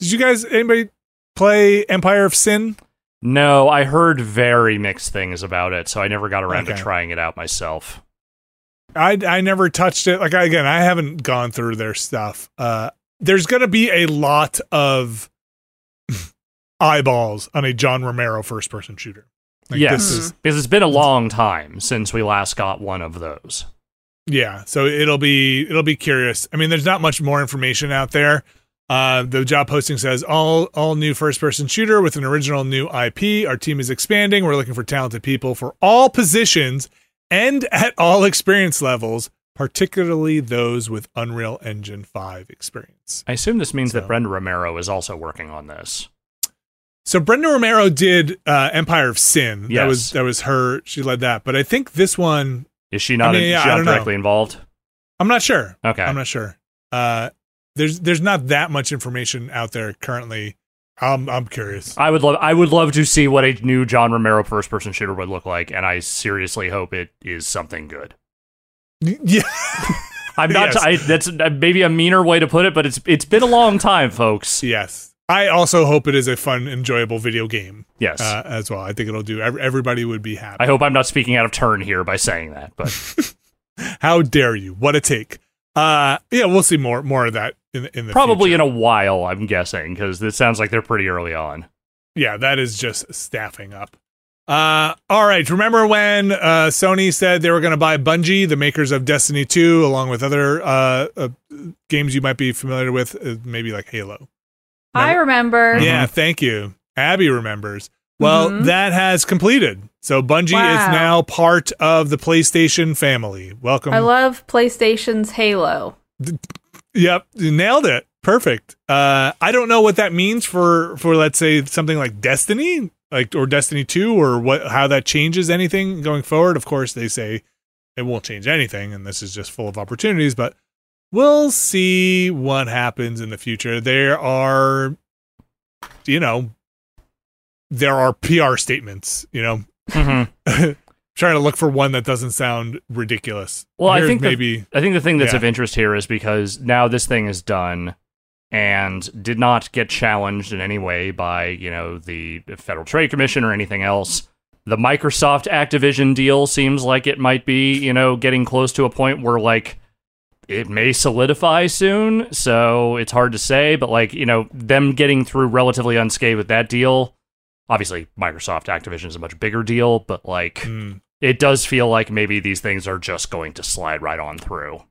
Did you guys anybody play Empire of Sin? no, I heard very mixed things about it, so I never got around Okay. to trying it out myself. I I never touched it. Like again, I haven't gone through their stuff. Uh, there's gonna be a lot of eyeballs on a John Romero first person shooter. Like, yes, this is because it's been a long time since we last got one of those. yeah. So it'll be it'll be curious. I mean, there's not much more information out there. Uh, the job posting says all all new first person shooter with an original new IP. Our team is expanding. We're looking for talented people for all positions and at all experience levels, particularly those with Unreal Engine 5 experience. I assume this means So- that Brenda Romero is also working on this. So Brenda Romero did uh, Empire of Sin. That was that was her. She led that. But I think this one, Is she not, I mean, yeah, she not don't know. directly involved? I'm not sure. Okay. I'm not sure. Uh, there's there's not that much information out there currently. I'm I'm curious. I would love I would love to see what a new John Romero first person shooter would look like, and I seriously hope it is something good. Yeah. I'm not. Yes. I, that's uh, maybe a meaner way to put it, but it's it's been a long time, folks. yes. I also hope it is a fun, enjoyable video game Yes. uh, as well. I think it'll do. ev- Everybody would be happy. I hope I'm not speaking out of turn here by saying that, but How dare you? What a take. Uh, yeah, we'll see more more of that in in the probably future. in a while. I'm guessing because it sounds like they're pretty early on. yeah, that is just staffing up. Uh, all right. Remember when uh, Sony said they were going to buy Bungie, the makers of Destiny 2, along with other uh, uh, games you might be familiar with, uh, maybe like Halo? I remember. Yeah, thank you. Abby remembers. Well, Mhm. that has completed. So Bungie is now part of the PlayStation family. Welcome. I love PlayStation's Halo. Yep, you nailed it. Perfect. Uh, I don't know what that means for for let's say something like Destiny, like or Destiny Two, or what how that changes anything going forward. Of course, they say it won't change anything, and this is just full of opportunities. But we'll see what happens in the future. There are, you know, there are PR statements. You know, Mhm. trying to look for one that doesn't sound ridiculous. Well, I think the- maybe. I think the thing that's Yeah. of interest here is because now this thing is done and did not get challenged in any way by, you know, the Federal Trade Commission or anything else. The Microsoft Activision deal seems like it might be, you know, getting close to a point where like it may solidify soon, so it's hard to say, but like, you know, them getting through relatively unscathed with that deal. Obviously, Microsoft Activision is a much bigger deal, but like Hmm. It does feel like maybe these things are just going to slide right on through.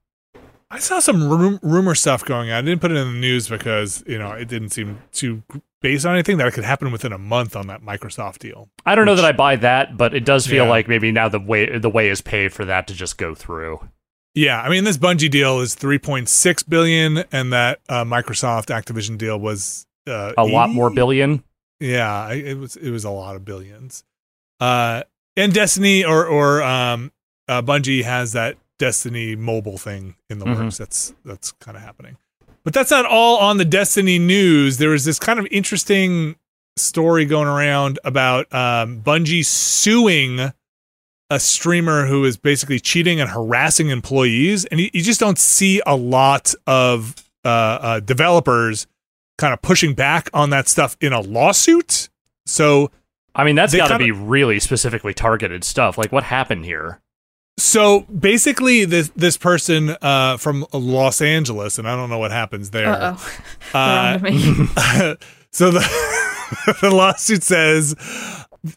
I saw some rum- rumor stuff going on. I didn't put it in the news because you know it didn't seem too based on anything that it could happen within a month on that Microsoft deal. I don't know that I buy that, but it does feel Yeah. like maybe now the way the way is paid for that to just go through. Yeah, I mean this Bungie deal is 3.6 billion, and that uh, Microsoft Activision deal was uh, A lot more billion. Yeah, it was it was a lot of billions. Uh, and Destiny or or um, uh, Bungie has that Destiny mobile thing in the Mhm. works. That's that's kind of happening. But that's not all on the Destiny news. There was this kind of interesting story going around about um, Bungie suing a streamer who is basically cheating and harassing employees, and you, you just don't see a lot of uh, uh, developers kind of pushing back on that stuff in a lawsuit. So, I mean, that's got to be really specifically targeted stuff. Like, what happened here? so basically, this this person uh, from Los Angeles, and I don't know what happens there. Uh oh. Uh, so the the lawsuit says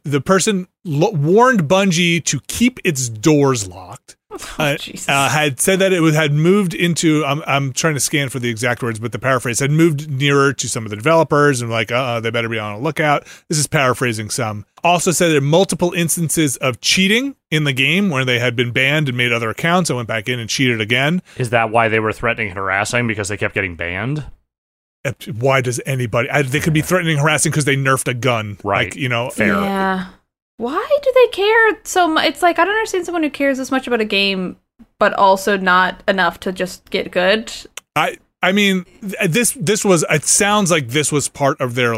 the person lo- warned Bungie to keep its doors locked. Uh, uh, had said that it was had moved into. I'm I'm trying to scan for the exact words, but the paraphrase had moved nearer to some of the developers and like, uh, they better be on a lookout. This is paraphrasing some. Also said there are multiple instances of cheating in the game where they had been banned and made other accounts. I went back in and cheated again. Is that why they were threatening and harassing because they kept getting banned? Why does anybody? I, they could be threatening, harassing because they nerfed a gun, Right. Like you know, Fair. Yeah. Why do they care so much? It's like I don't understand someone who cares this much about a game, but also not enough to just get good. I I mean, this this was. It sounds like this was part of their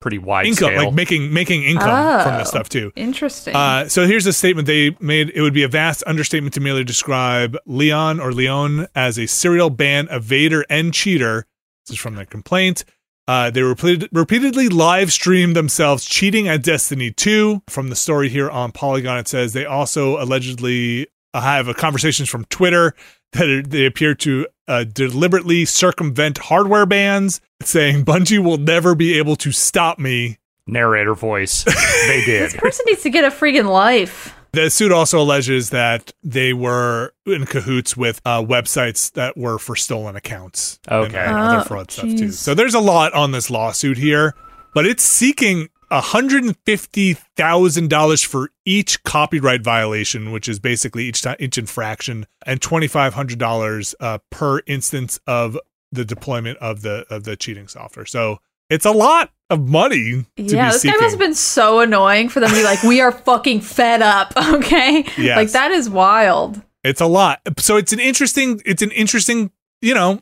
Pretty wide income, scale. like making making income from this Oh. stuff too. Interesting. Uh, so here's a statement they made. It would be a vast understatement to merely describe Leon or Leon as a serial ban evader and cheater. This is from their complaint. Uh, they repeated, repeatedly live streamed themselves cheating at Destiny 2. From the story here on Polygon, it says they also allegedly uh, have a conversations from Twitter that they appear to uh, deliberately circumvent hardware bans, saying Bungie will never be able to stop me Narrator voice. they did. this person needs to get a freaking life. The suit also alleges that they were in cahoots with uh, websites that were for stolen accounts Okay. and, other Oh, fraud stuff too. So there's a lot on this lawsuit here, but it's seeking $150,000 for each copyright violation, which is basically each time, each infraction, and $2,500 uh, per instance of the deployment of the of the cheating software. So it's a lot of money to yeah, be this seeking. guy must have been so annoying for them to be like, "We are fucking fed up." Okay, Yes. like that is wild. It's a lot. So it's an interesting. It's an interesting. You know,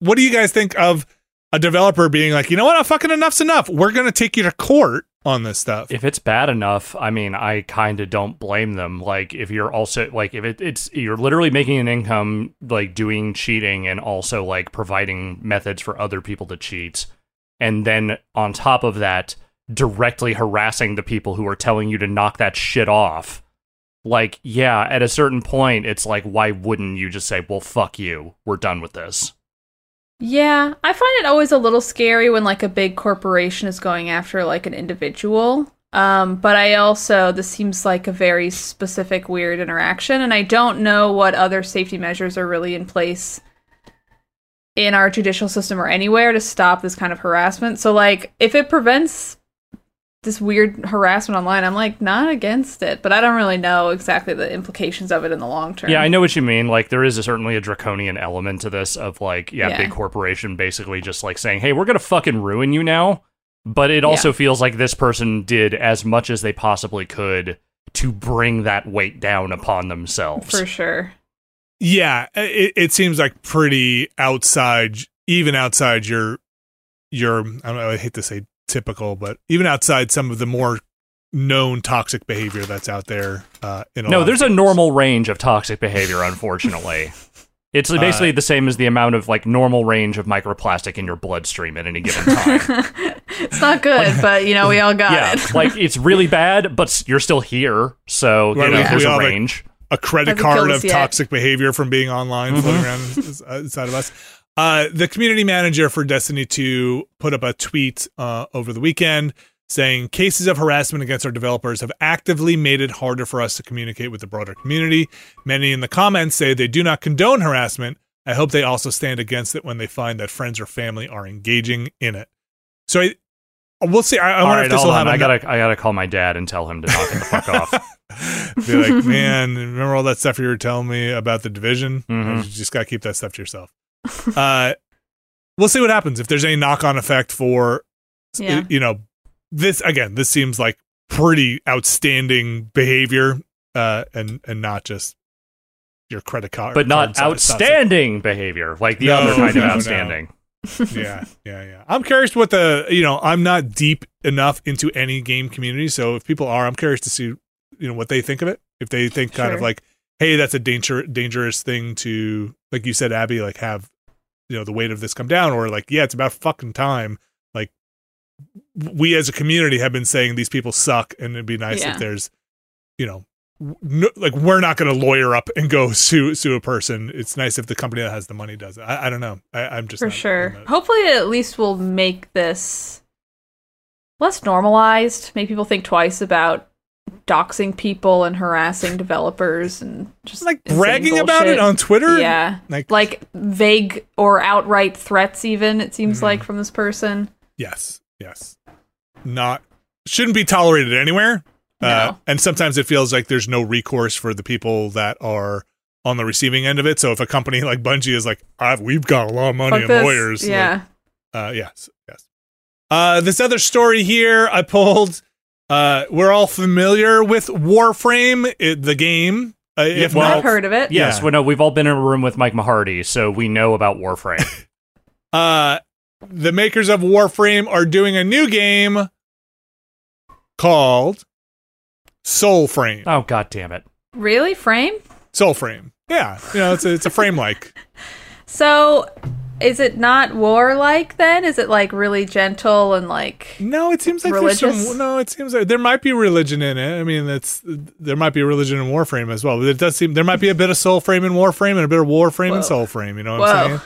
what do you guys think of a developer being like, you know what, I'm fucking enough's enough. We're gonna take you to court on this stuff. if it's bad enough, I mean, I kind of don't blame them. Like, if you're also like, if it, it's you're literally making an income, like doing cheating, and also like providing methods for other people to cheat, and then on top of that, directly harassing the people who are telling you to knock that shit off. Like, yeah, at a certain point, it's like, why wouldn't you just say, well, fuck you, we're done with this? Yeah, I find it always a little scary when like a big corporation is going after like an individual. Um, but I also this seems like a very specific weird interaction, and I don't know what other safety measures are really in place in our judicial system or anywhere to stop this kind of harassment. So like if it prevents this weird harassment online, I'm like not against it, but I don't really know exactly the implications of it in the long term. Yeah, I know what you mean. Like, there is a, certainly a draconian element to this of like, yeah, Yeah. big corporation basically just like saying, "Hey, we're gonna fucking ruin you now." But it also Yeah. feels like this person did as much as they possibly could to bring that weight down upon themselves. for sure. Yeah, it, it seems like pretty outside, even outside your your. I don't know. I hate to say typical, but even outside some of the more known toxic behavior that's out there. Uh, in a no, there's a normal range of toxic behavior. Unfortunately, it's basically the same as the amount of like normal range of microplastic in your bloodstream at any given time. It's not good, but you know we all got yeah, it. like it's really bad, but you're still here, so you Right, know we- there's we a all, like, range. A credit card of yet. toxic behavior from being online Mm-hmm. floating around uh, inside of us. Uh, the community manager for Destiny 2 put up a tweet uh, over the weekend saying cases of harassment against our developers have actively made it harder for us to communicate with the broader community. Many in the comments say they do not condone harassment. I hope they also stand against it when they find that friends or family are engaging in it. So I, we'll see. I, I All wonder right, if this hold will on. have I gotta, I gotta call my dad and tell him to knock it the fuck off. Be like, man, remember all that stuff you were telling me about the division? Mhm. You just got to keep that stuff to yourself. uh, we'll see what happens if there's any knock on effect for, Yeah. you know, this again. This seems like pretty outstanding behavior, uh, and and not just your credit card, But not card size stuff. outstanding behavior, like the No, other kind no, of no. outstanding. yeah, yeah, yeah. I'm curious what the you know I'm not deep enough into any game community, so if people are, I'm curious to see you know what they think of it. If they think kind of like, hey, that's a danger dangerous thing to like you said, Abby, like have you know the weight of this come down, or like yeah, it's about fucking time. Like we as a community have been saying these people suck, and it'd be nice Yeah. if there's you know. No, like we're not going to lawyer up and go sue sue a person. It's nice if the company that has the money does it. I, I don't know. I, I'm just For not- sure. Not- Hopefully, at least we'll make this less normalized. Make people think twice about doxing people and harassing developers and just like bragging about it on Twitter. Yeah, Like, like vague or outright threats. Even it seems Mhm. like from this person. yes, yes, not shouldn't be tolerated anywhere. Uh, and sometimes it feels like there's no recourse for the people that are on the receiving end of it. So if a company like Bungie is like, I've, "We've got a lot of money Fuck and this. lawyers," like, Yeah. uh, yes, yes. Uh, this other story here I pulled. Uh, we're all familiar with Warframe, it, the game. Uh, if well- not, I've heard of it. Yes, Yeah. well, no, we've all been in a room with Mike Mahardy, so we know about Warframe. uh the makers of warframe are doing a new game called Soul Frame. oh god damn it! Really, frame. Soul Frame. yeah you know it's a, it's a frame like So, is it not warlike then? Is it like really gentle and like? no it seems like there's some no it seems like there might be religion in it i mean that's there might be a religion in warframe as well but it does seem there might be a bit of soulframe in warframe and a bit of warframe in Whoa. soulframe you know what i'm Whoa. saying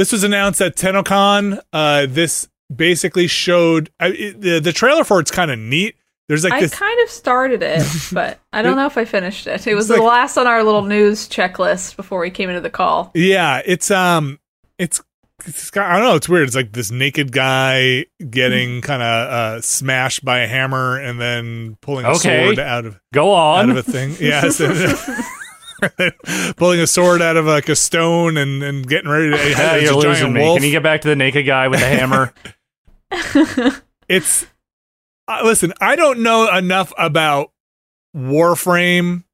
this was announced at TennoCon. Uh, this basically showed I, it, the the trailer for it's kind of neat. There's like I this kind of started it, but I don't know if I finished it. It was It's the last on our little news checklist before we came into the call. Yeah, it's um, it's, it's got, I don't know. It's weird. It's like this naked guy getting kind of uh, smashed by a hammer and then pulling a Okay. sword out of Go out on. of a thing. Yes, and- pulling a sword out of like a stone and and getting ready to. Yeah, you're a losing giant me. wolf. Can you get back to the naked guy with the hammer? it's uh, listen i don't know enough about warframe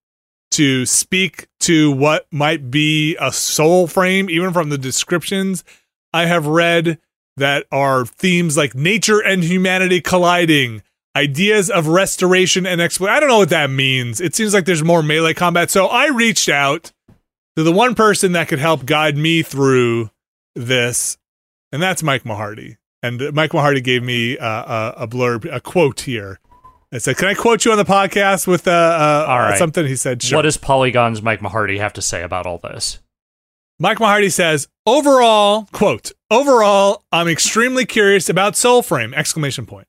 to speak to what might be a soul frame even from the descriptions. I have read that are themes like nature and humanity colliding ideas of restoration and exploration i don't know what that means. It seems like there's more melee combat. So i reached out to the one person that could help guide me through this and that's mike mahardy and Mike Mahardy gave me uh, a, a blurb, a quote here. I said, "Can I quote you on the podcast with uh, uh, All right. something?" He said, "Sure." What does Polygon's Mike Mahardy have to say about all this? Mike Mahardy says, "Overall, quote, overall, I'm extremely curious about Soulframe!" Exclamation point.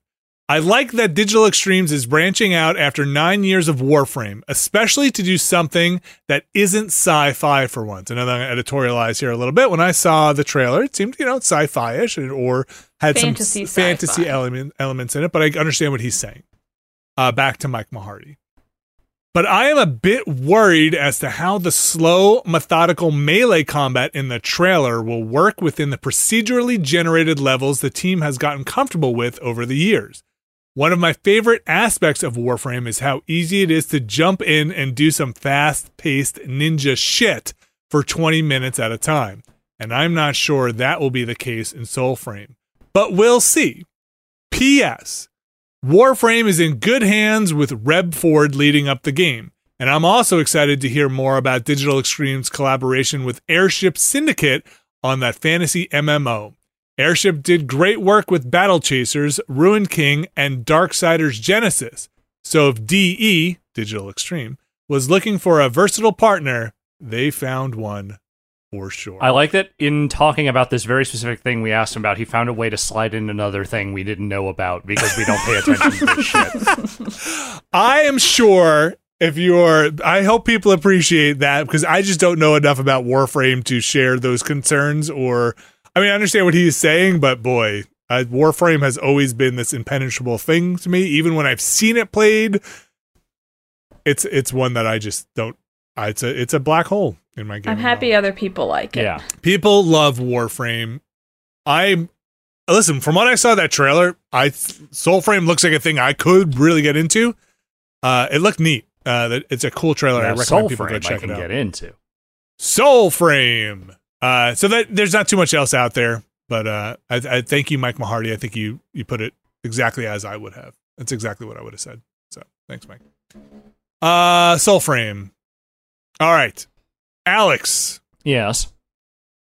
I like that Digital Extremes is branching out after nine years of Warframe, especially to do something that isn't sci-fi for once. Another I'm going to editorialize here a little bit. When I saw the trailer, it seemed, you know, sci-fi-ish or had Fantasy some fantasy sci-fi. element, elements in it, but I understand what he's saying. Uh, back to Mike Mahardy. But I am a bit worried as to how the slow, methodical melee combat in the trailer will work within the procedurally generated levels the team has gotten comfortable with over the years. One of my favorite aspects of Warframe is how easy it is to jump in and do some fast paced ninja shit for 20 minutes at a time. And I'm not sure that will be the case in Soulframe. But we'll see. P.S. Warframe is in good hands with Rebb Ford leading up the game. And I'm also excited to hear more about Digital Extreme's collaboration with Airship Syndicate on that fantasy MMO. Airship did great work with Battle Chasers, Ruined King, and Darksiders Genesis. So if DE, Digital Extreme, was looking for a versatile partner, they found one for sure. I like that in talking about this very specific thing we asked him about, he found a way to slide in another thing we didn't know about because we don't pay attention to this shit. I am sure if you're, I hope people appreciate that because I just don't know enough about Warframe to share those concerns. Or, I mean, I understand what he's saying, but boy, uh, Warframe has always been this impenetrable thing to me. Even when I've seen it played, it's it's one that I just don't. Uh, it's a it's a black hole in my game. I'm happy other people like it. Yeah. People love Warframe. I listen from what I saw that trailer. I Soulframe looks like a thing I could really get into. Uh, it looked neat. Uh, it's a cool trailer. I Now, recommend people go Soulframe I check can it out. get into. Soulframe. Uh, so that there's not too much else out there, but uh, I, I thank you, Mike Mahardy. I think you you put it exactly as I would have. That's exactly what I would have said. So thanks, Mike. Uh, Soulframe. All right, Alex. Yes.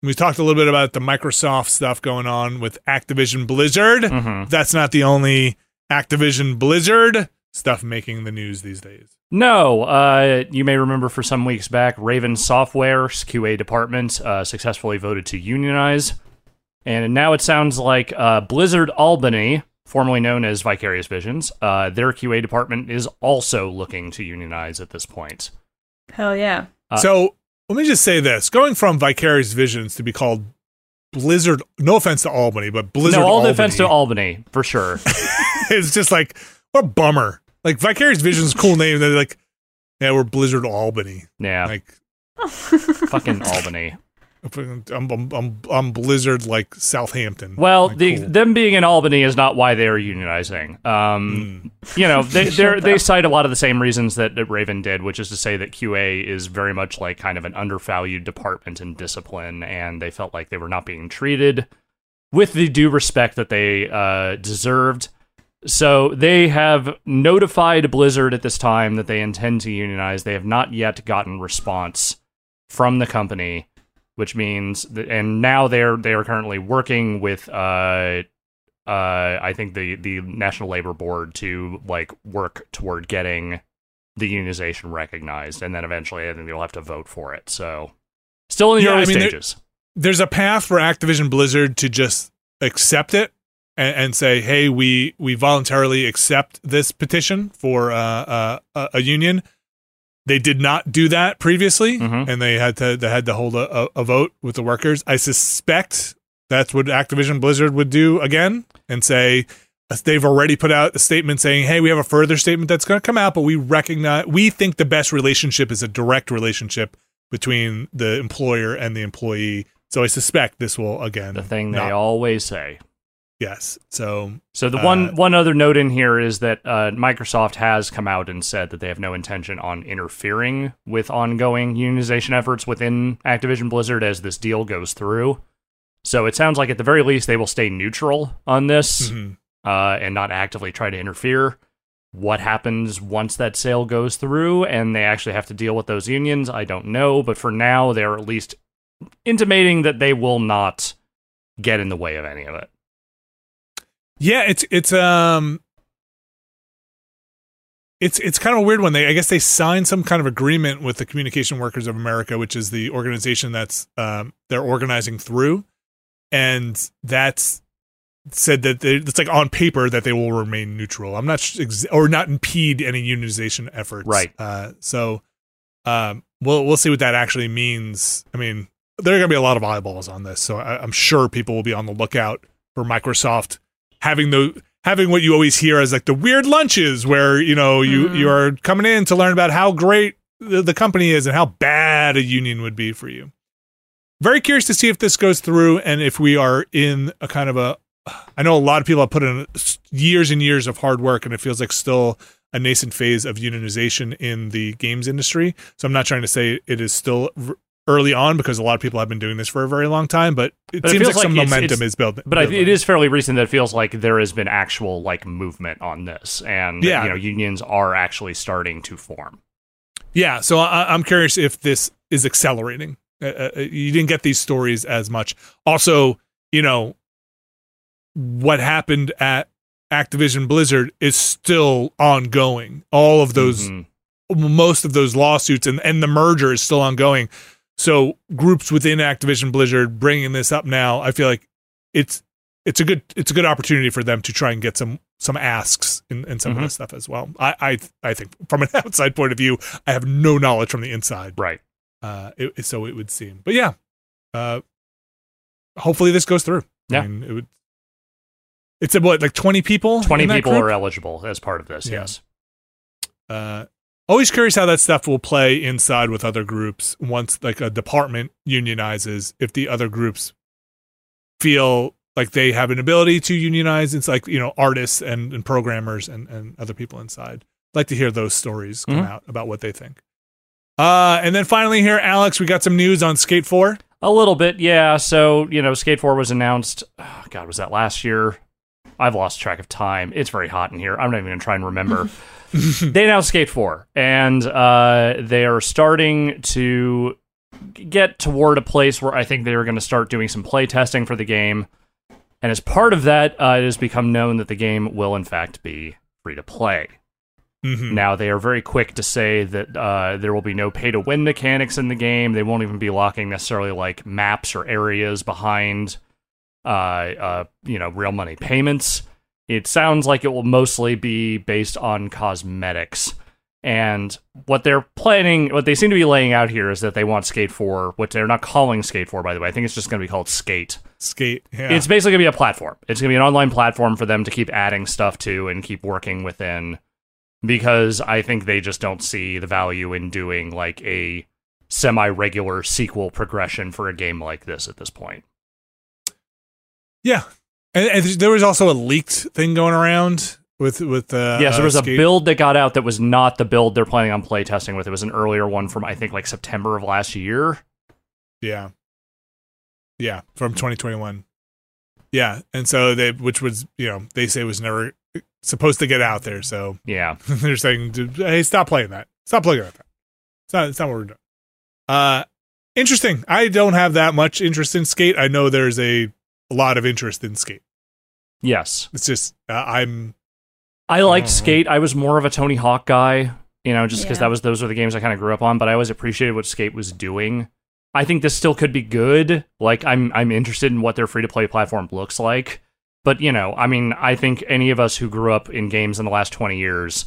We talked a little bit about the Microsoft stuff going on with Activision Blizzard. hmm That's not the only Activision Blizzard stuff making the news these days. No, uh, you may remember for some weeks back, Raven Software's QA department uh, successfully voted to unionize. And now it sounds like uh, Blizzard Albany, formerly known as Vicarious Visions, uh, their QA department is also looking to unionize at this point. Hell yeah. Uh, so let me just say this: going from Vicarious Visions to be called Blizzard. No offense to Albany, but Blizzard. no, all Albany, defense to Albany, for sure. it's just like what a bummer. Like Vicarious Visions, cool name. They're like, yeah, we're Blizzard Albany. Yeah, Like fucking Albany. I'm, I'm, I'm, Blizzard like Southampton. Well, Like, the, cool. them being in Albany is not why they are unionizing. Um, Mm. you know, they they cite a lot of the same reasons that, that Raven did, which is to say that QA is very much like kind of an undervalued department in discipline, and they felt like they were not being treated with the due respect that they uh, deserved. So they have notified Blizzard at this time that they intend to unionize. They have not yet gotten response from the company, which means that, and now they're they are currently working with uh uh I think the the National Labor Board to like work toward getting the unionization recognized, and then eventually I think they'll have to vote for it. So still in the Yeah, early I mean, there- stages. there's a path for Activision Blizzard to just accept it and, and say, "Hey, we we voluntarily accept this petition for uh, uh, a union." They did not do that previously, Mhm. and they had to they had to hold a, a, vote with the workers. I suspect that's what Activision Blizzard would do again and say uh, they've already put out a statement saying, "Hey, we have a further statement that's going to come out, but we recognize we think the best relationship is a direct relationship between the employer and the employee." So I suspect this will again The thing they always say. Yes. So So the Uh, one one other note in here is that uh, Microsoft has come out and said that they have no intention on interfering with ongoing unionization efforts within Activision Blizzard as this deal goes through. So it sounds like at the very least they will stay neutral on this mhm. uh, and not actively try to interfere. What happens once that sale goes through and they actually have to deal with those unions, I don't know. But for now, they're at least intimating that they will not get in the way of any of it. Yeah, it's it's um. It's it's kind of a weird one. They I guess they signed some kind of agreement with the Communication Workers of America, which is the organization that's um, they're organizing through, and that's said that they, it's like on paper that they will remain neutral. I'm not sh- ex- or not impede any unionization efforts. Right. Uh, so um, we'll we'll see what that actually means. I mean, there are going to be a lot of eyeballs on this, so I, I'm sure people will be on the lookout for Microsoft having the having what you always hear as like the weird lunches where you know you Mhm. you are coming in to learn about how great the, the company is and how bad a union would be for you. Very curious to see if this goes through and if we are in a kind of a. I know a lot of people have put in years and years of hard work, and it feels like still a nascent phase of unionization in the games industry. So I'm not trying to say it is still early on because a lot of people have been doing this for a very long time, but it But it seems like some it's- momentum it's- is building. But building. it is fairly recent that it feels like there has been actual like movement on this, and Yeah. you know unions are actually starting to form. Yeah, so I, I'm curious if this is accelerating. Uh, uh, you didn't get these stories as much. Also, you know, what happened at Activision Blizzard is still ongoing. All of those, Mhm. most of those lawsuits and, and the merger is still ongoing. So groups within Activision Blizzard bringing this up now, I feel like it's it's a good it's a good opportunity for them to try and get some some asks in, in some Mhm. of this stuff as well. I, I I think from an outside point of view, I have no knowledge from the inside. Right. Uh, it, so it would seem, but yeah, uh, hopefully this goes through. Yeah. I mean, it would. It's a, what like twenty people. 20 people group? are eligible as part of this. Yeah. Yes. uh, always curious how that stuff will play inside with other groups once like a department unionizes if the other groups feel like they have an ability to unionize it's like you know artists and, and programmers and, and other people inside I'd like to hear those stories come Mhm. out about what they think uh, and then finally here alex we got some news on skate 4 A little bit, yeah. So, you know, Skate 4 was announced, oh, God, was that last year? I've lost track of time. It's very hot in here. I'm not even going to try and remember. they announced Skate 4, and uh, they are starting to get toward a place where I think they are going to start doing some play testing for the game. And as part of that, uh, it has become known that the game will, in fact, be free to play. Mhm. Now, they are very quick to say that uh, there will be no pay to win mechanics in the game. They won't even be locking necessarily like maps or areas behind, uh, uh, you know, real money payments. It sounds like it will mostly be based on cosmetics. And what they're planning, what they seem to be laying out here is that they want Skate 4, which they're not calling Skate 4, by the way. I think it's just going to be called Skate. skate yeah It's basically going to be a platform. It's going to be an online platform for them to keep adding stuff to and keep working within because I think they just don't see the value in doing like a semi regular sequel progression for a game like this at this point. Yeah and, and there was also a leaked thing going around with with uh yes, there was a build that got out that was not the build they're planning on playtesting with. It was an earlier one from I think like September of last year. Yeah. Yeah, from 2021. Yeah, and so they, which was, you know, they say was never supposed to get out there. So Yeah. they're saying, hey, stop playing that. Stop playing that. It's not. It's not what we're doing. Uh, interesting. I don't have that much interest in skate. I know there's a, a lot of interest in skate. Yes. It's just uh, I'm. I liked Mhm. Skate. I was more of a Tony Hawk guy, you know, just because Yeah. that was those were the games I kind of grew up on. But I always appreciated what Skate was doing. I think this still could be good. Like I'm I'm interested in what their free to play platform looks like. But you know, I mean, I think any of us who grew up in games in the last twenty years,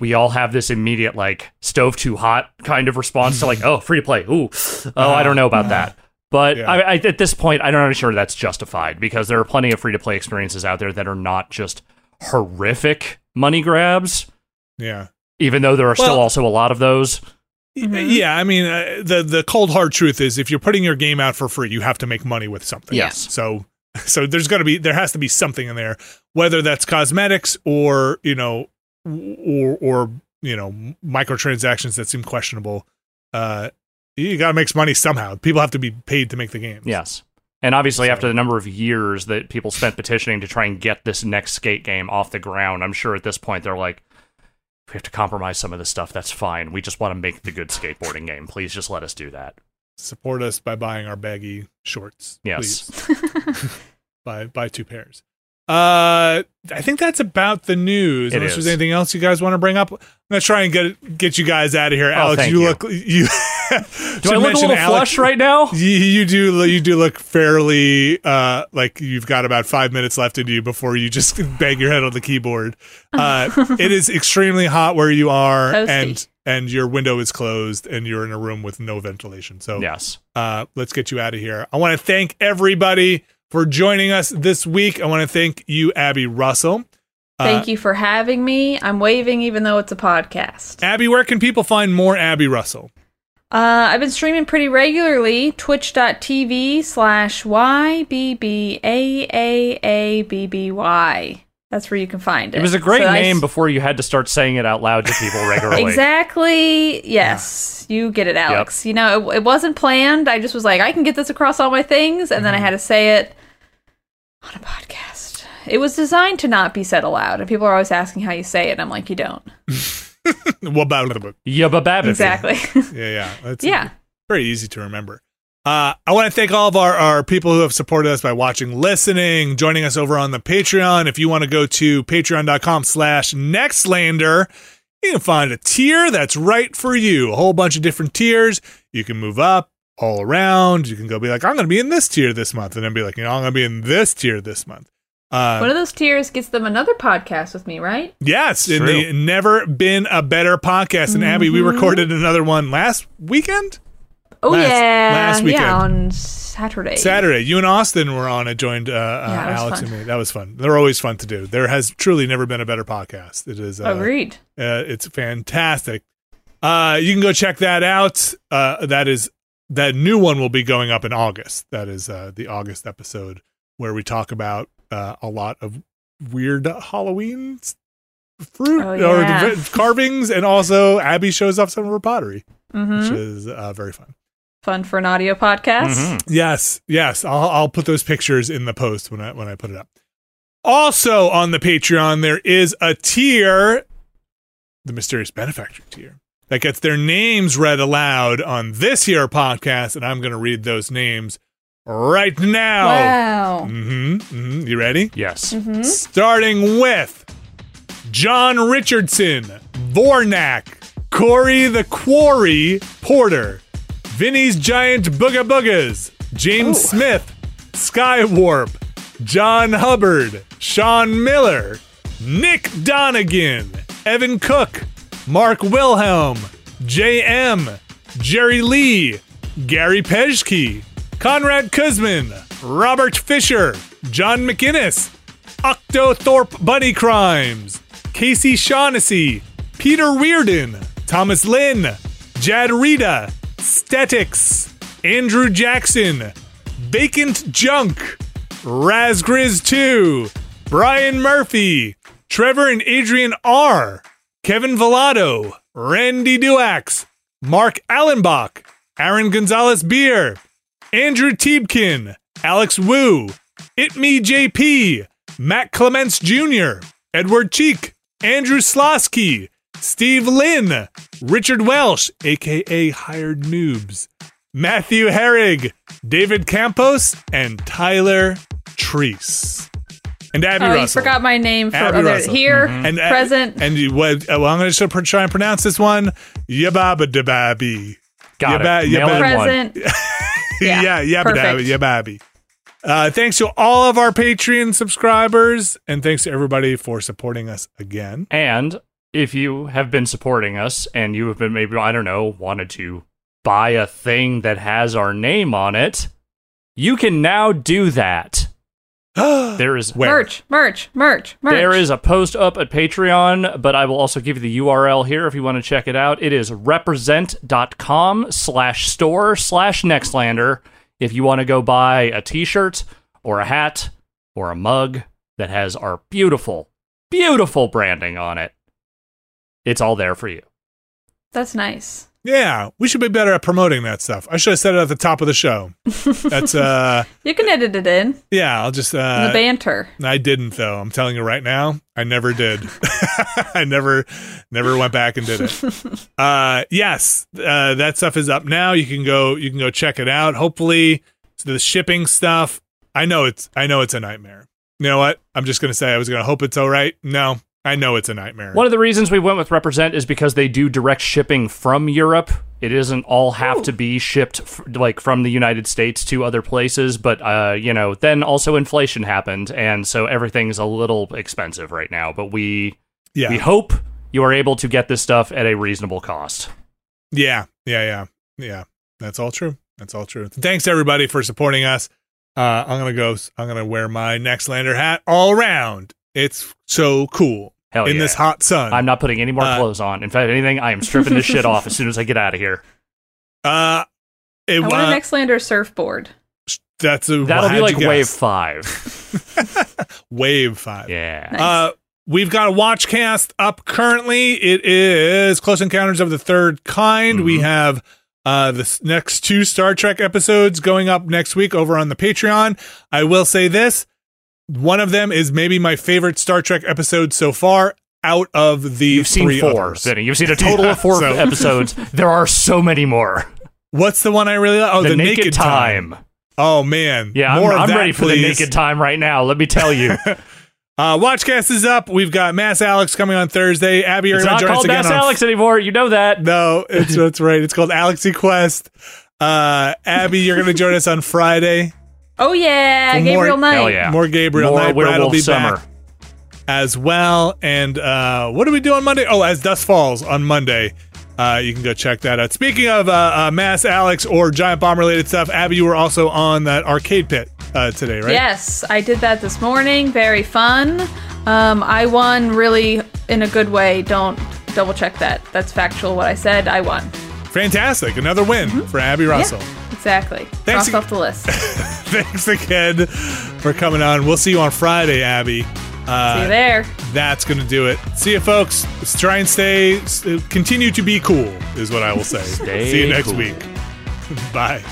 we all have this immediate like stove too hot kind of response to like, oh, free to play. Ooh, oh, I don't know about that. But Yeah. I, I, at this point, I'm not sure that's justified because there are plenty of free to play experiences out there that are not just horrific money grabs. Yeah. Even though there are still also a lot of those. Mhm. Yeah, I mean, uh, the the cold hard truth is, if you're putting your game out for free, you have to make money with something. Yes. So, so there's got to be there has to be something in there, whether that's cosmetics or you know, or or you know, microtransactions that seem questionable. Uh, you got to make money somehow. People have to be paid to make the games. Yes. And obviously, So- after the number of years that people spent petitioning to try and get this next skate game off the ground, I'm sure at this point they're like, we have to compromise some of this stuff. That's fine. We just want to make the good skateboarding game. Please just let us do that. Support us by buying our baggy shorts. Yes. Please. buy buy two pairs. Uh, I think that's about the news. It Unless is. there's anything else you guys want to bring up, I'm gonna try and get get you guys out of here. Alex, Oh, thank you, you. look you. Do I look a little flush right now? You, you do you do look fairly uh like you've got about five minutes left in you before you just bang your head on the keyboard. Uh, it is extremely hot where you are, Toasty. and and your window is closed, and you're in a room with no ventilation. So Yes. uh, let's get you out of here. I want to thank everybody for joining us this week. I want to thank you, Abby Russell. Thank you for having me. I'm waving even though it's a podcast. Abby, where can people find more Abby Russell? Uh, I've been streaming pretty regularly. Twitch.tv slash YBBAAABBY. That's where you can find it. It was a great So name s- before you had to start saying it out loud to people regularly. Exactly. Yes, you get it, Alex. You know, it, it wasn't planned. I just was like, I can get this across all my things, and then Mm-hmm. I had to say it on a podcast. It was designed to not be said aloud, and people are always asking how you say it. And I'm like, you don't. What about it? Yabba babbity. Exactly. Yeah, yeah. That's yeah. very easy to remember. Uh, I want to thank all of our, our people who have supported us by watching, listening, joining us over on the Patreon. If you want to go to patreon.com slash nextlander, you can find a tier that's right for you. A whole bunch of different tiers. You can move up all around. You can go be like, I'm going to be in this tier this month, and then be like, you know, I'm going to be in this tier this month. Uh, One of those tiers gets them another podcast with me, right? yes, It's and true. the never been a better podcast. And Abby, we recorded another one last weekend, Oh Last- yeah, last weekend. yeah, on Saturday. Saturday. You and Austin were on. It joined uh, uh, Yeah, was Alex fun. and me. That was fun. They're always fun to do. There has truly never been a better podcast. It is. Uh, Agreed. Uh, it's fantastic. Uh, you can go check that out. Uh, that is that new one will be going up in August. That is uh, the August episode where we talk about uh, a lot of weird Halloween fruit Oh, or yeah. v- carvings, and also Abby shows off some of her pottery, hmm which is uh, very fun. Fun for an audio podcast. Mhm. Yes, yes. I'll I'll put those pictures in the post when I when I put it up. Also on the Patreon, there is a tier, the mysterious benefactor tier, that gets their names read aloud on this here podcast, and I'm going to read those names right now. Wow. Mm-hmm, mm-hmm. You ready? Yes. Mhm. Starting with John Richardson, Vornak, Corey the Quarry Porter, Vinny's Giant Booga Boogas, James Oh. Smith, Skywarp, John Hubbard, Sean Miller, Nick Donegan, Evan Cook, Mark Wilhelm, JM, Jerry Lee, Gary Pejke, Conrad Kuzmin, Robert Fisher, John McInnes, Octothorpe Bunny Crimes, Casey Shaughnessy, Peter Reardon, Thomas Lynn, Jad Rita, Stetics, Andrew Jackson, Vacant Junk, Razgriz 2, Brian Murphy, Trevor and Adrian R, Kevin Villado, Randy Duax, Mark Allenbach, Aaron Gonzalez Beer, Andrew Tiebkin, Alex Wu, It Me JP, Matt Clements Jr., Edward Cheek, Andrew Slosky, Steve Lynn, Richard Welsh, aka Hired Noobs, Matthew Herrig, David Campos, and Tyler Treese. And Abby Oh, Russell. you forgot my name for Abby other Russell. here, and, uh, present. And you, what, uh, well, I'm going to try and pronounce this one. Yababa dababi. Got Yeah, it. ba- yeah, Nailed it one. present. Yeah, yeah, yeah, perfect. yeah, baby. Uh, thanks to all of our Patreon subscribers, and thanks to everybody for supporting us again. And if you have been supporting us and you have been maybe, I don't know, wanted to buy a thing that has our name on it, you can now do that. There is Where? Merch, merch, merch, merch. There is a post up at Patreon, but I will also give you the URL here if you want to check it out. It is represent.com slash store slash Nextlander if you want to go buy a t shirt or a hat or a mug that has our beautiful, beautiful branding on it. It's all there for you. That's nice. Yeah, we should be better at promoting that stuff. I should have said it at the top of the show. That's uh, You can edit it in, in yeah. I'll just the uh, banter. I didn't though. I'm telling you right now, I never did. I never, never went back and did it. Uh, yes, uh, that stuff is up now. You can go, you can go check it out. Hopefully, the shipping stuff. I know it's, I know it's a nightmare. You know what? I'm just gonna say I was gonna hope it's all right. No, I know it's a nightmare. One of the reasons we went with Represent is because they do direct shipping from Europe. It doesn't all have to be shipped f- like from the United States to other places, but uh, you know, then also inflation happened, and so everything's a little expensive right now. But we yeah, we hope you are able to get this stuff at a reasonable cost. Yeah, yeah, yeah, yeah. That's all true. That's all true. Thanks everybody for supporting us. Uh, I'm gonna go. I'm gonna wear my Nextlander hat all around. It's so cool Hell in yeah. this hot sun. I'm not putting any more Uh, clothes on. In fact, anything, I am stripping this shit off as soon as I get out of here. uh, it, I want uh, a Nextlander surfboard. that's a That'll be like wave five. wave five. Yeah. Nice. Uh, we've got a watch cast up currently. It is Close Encounters of the Third Kind. We Mhm. have uh, the next two Star Trek episodes going up next week over on the Patreon. I will say this one of them is maybe my favorite Star Trek episode so far out of the You've seen three four, others. Vinny. You've seen a total Yeah, of four so- episodes. There are so many more. What's the one I really like? Oh, the, the, naked, time. Oh, man. Yeah, I'm, of I'm that, ready for the naked time right now. Let me tell you. Uh, Watchcast is up. We've got Mass Alex coming on Thursday. Abby, you're not to join called Mass Alex anymore. You know that. No, it's that's right. It's called Alexy Quest. Uh, Abby, you're going to join us on Friday. Oh yeah, For more- Gabriel Knight. Hell yeah. More Gabriel More Knight. Brad will Werewolf be Summer. back as well. And uh, what do we do on Monday? Oh, as Dusk Falls on Monday. Uh, you can go check that out. Speaking of uh, uh, Mass Alex or Giant Bomb related stuff, Abby, you were also on that arcade pit uh, today, right? Yes, I did that this morning. Very fun. Um, I won really in a good way. Don't double check that. That's factual. What I said, I won. Fantastic. Another win for Abby Russell. Yeah, exactly. Thanks Cross ag- off the list. Thanks again for coming on. We'll see you on Friday, Abby. Uh, see you there. That's going to do it. See you, folks. Let's try and stay, continue to be cool, is what I will say. Stay see you next cool. week. Bye.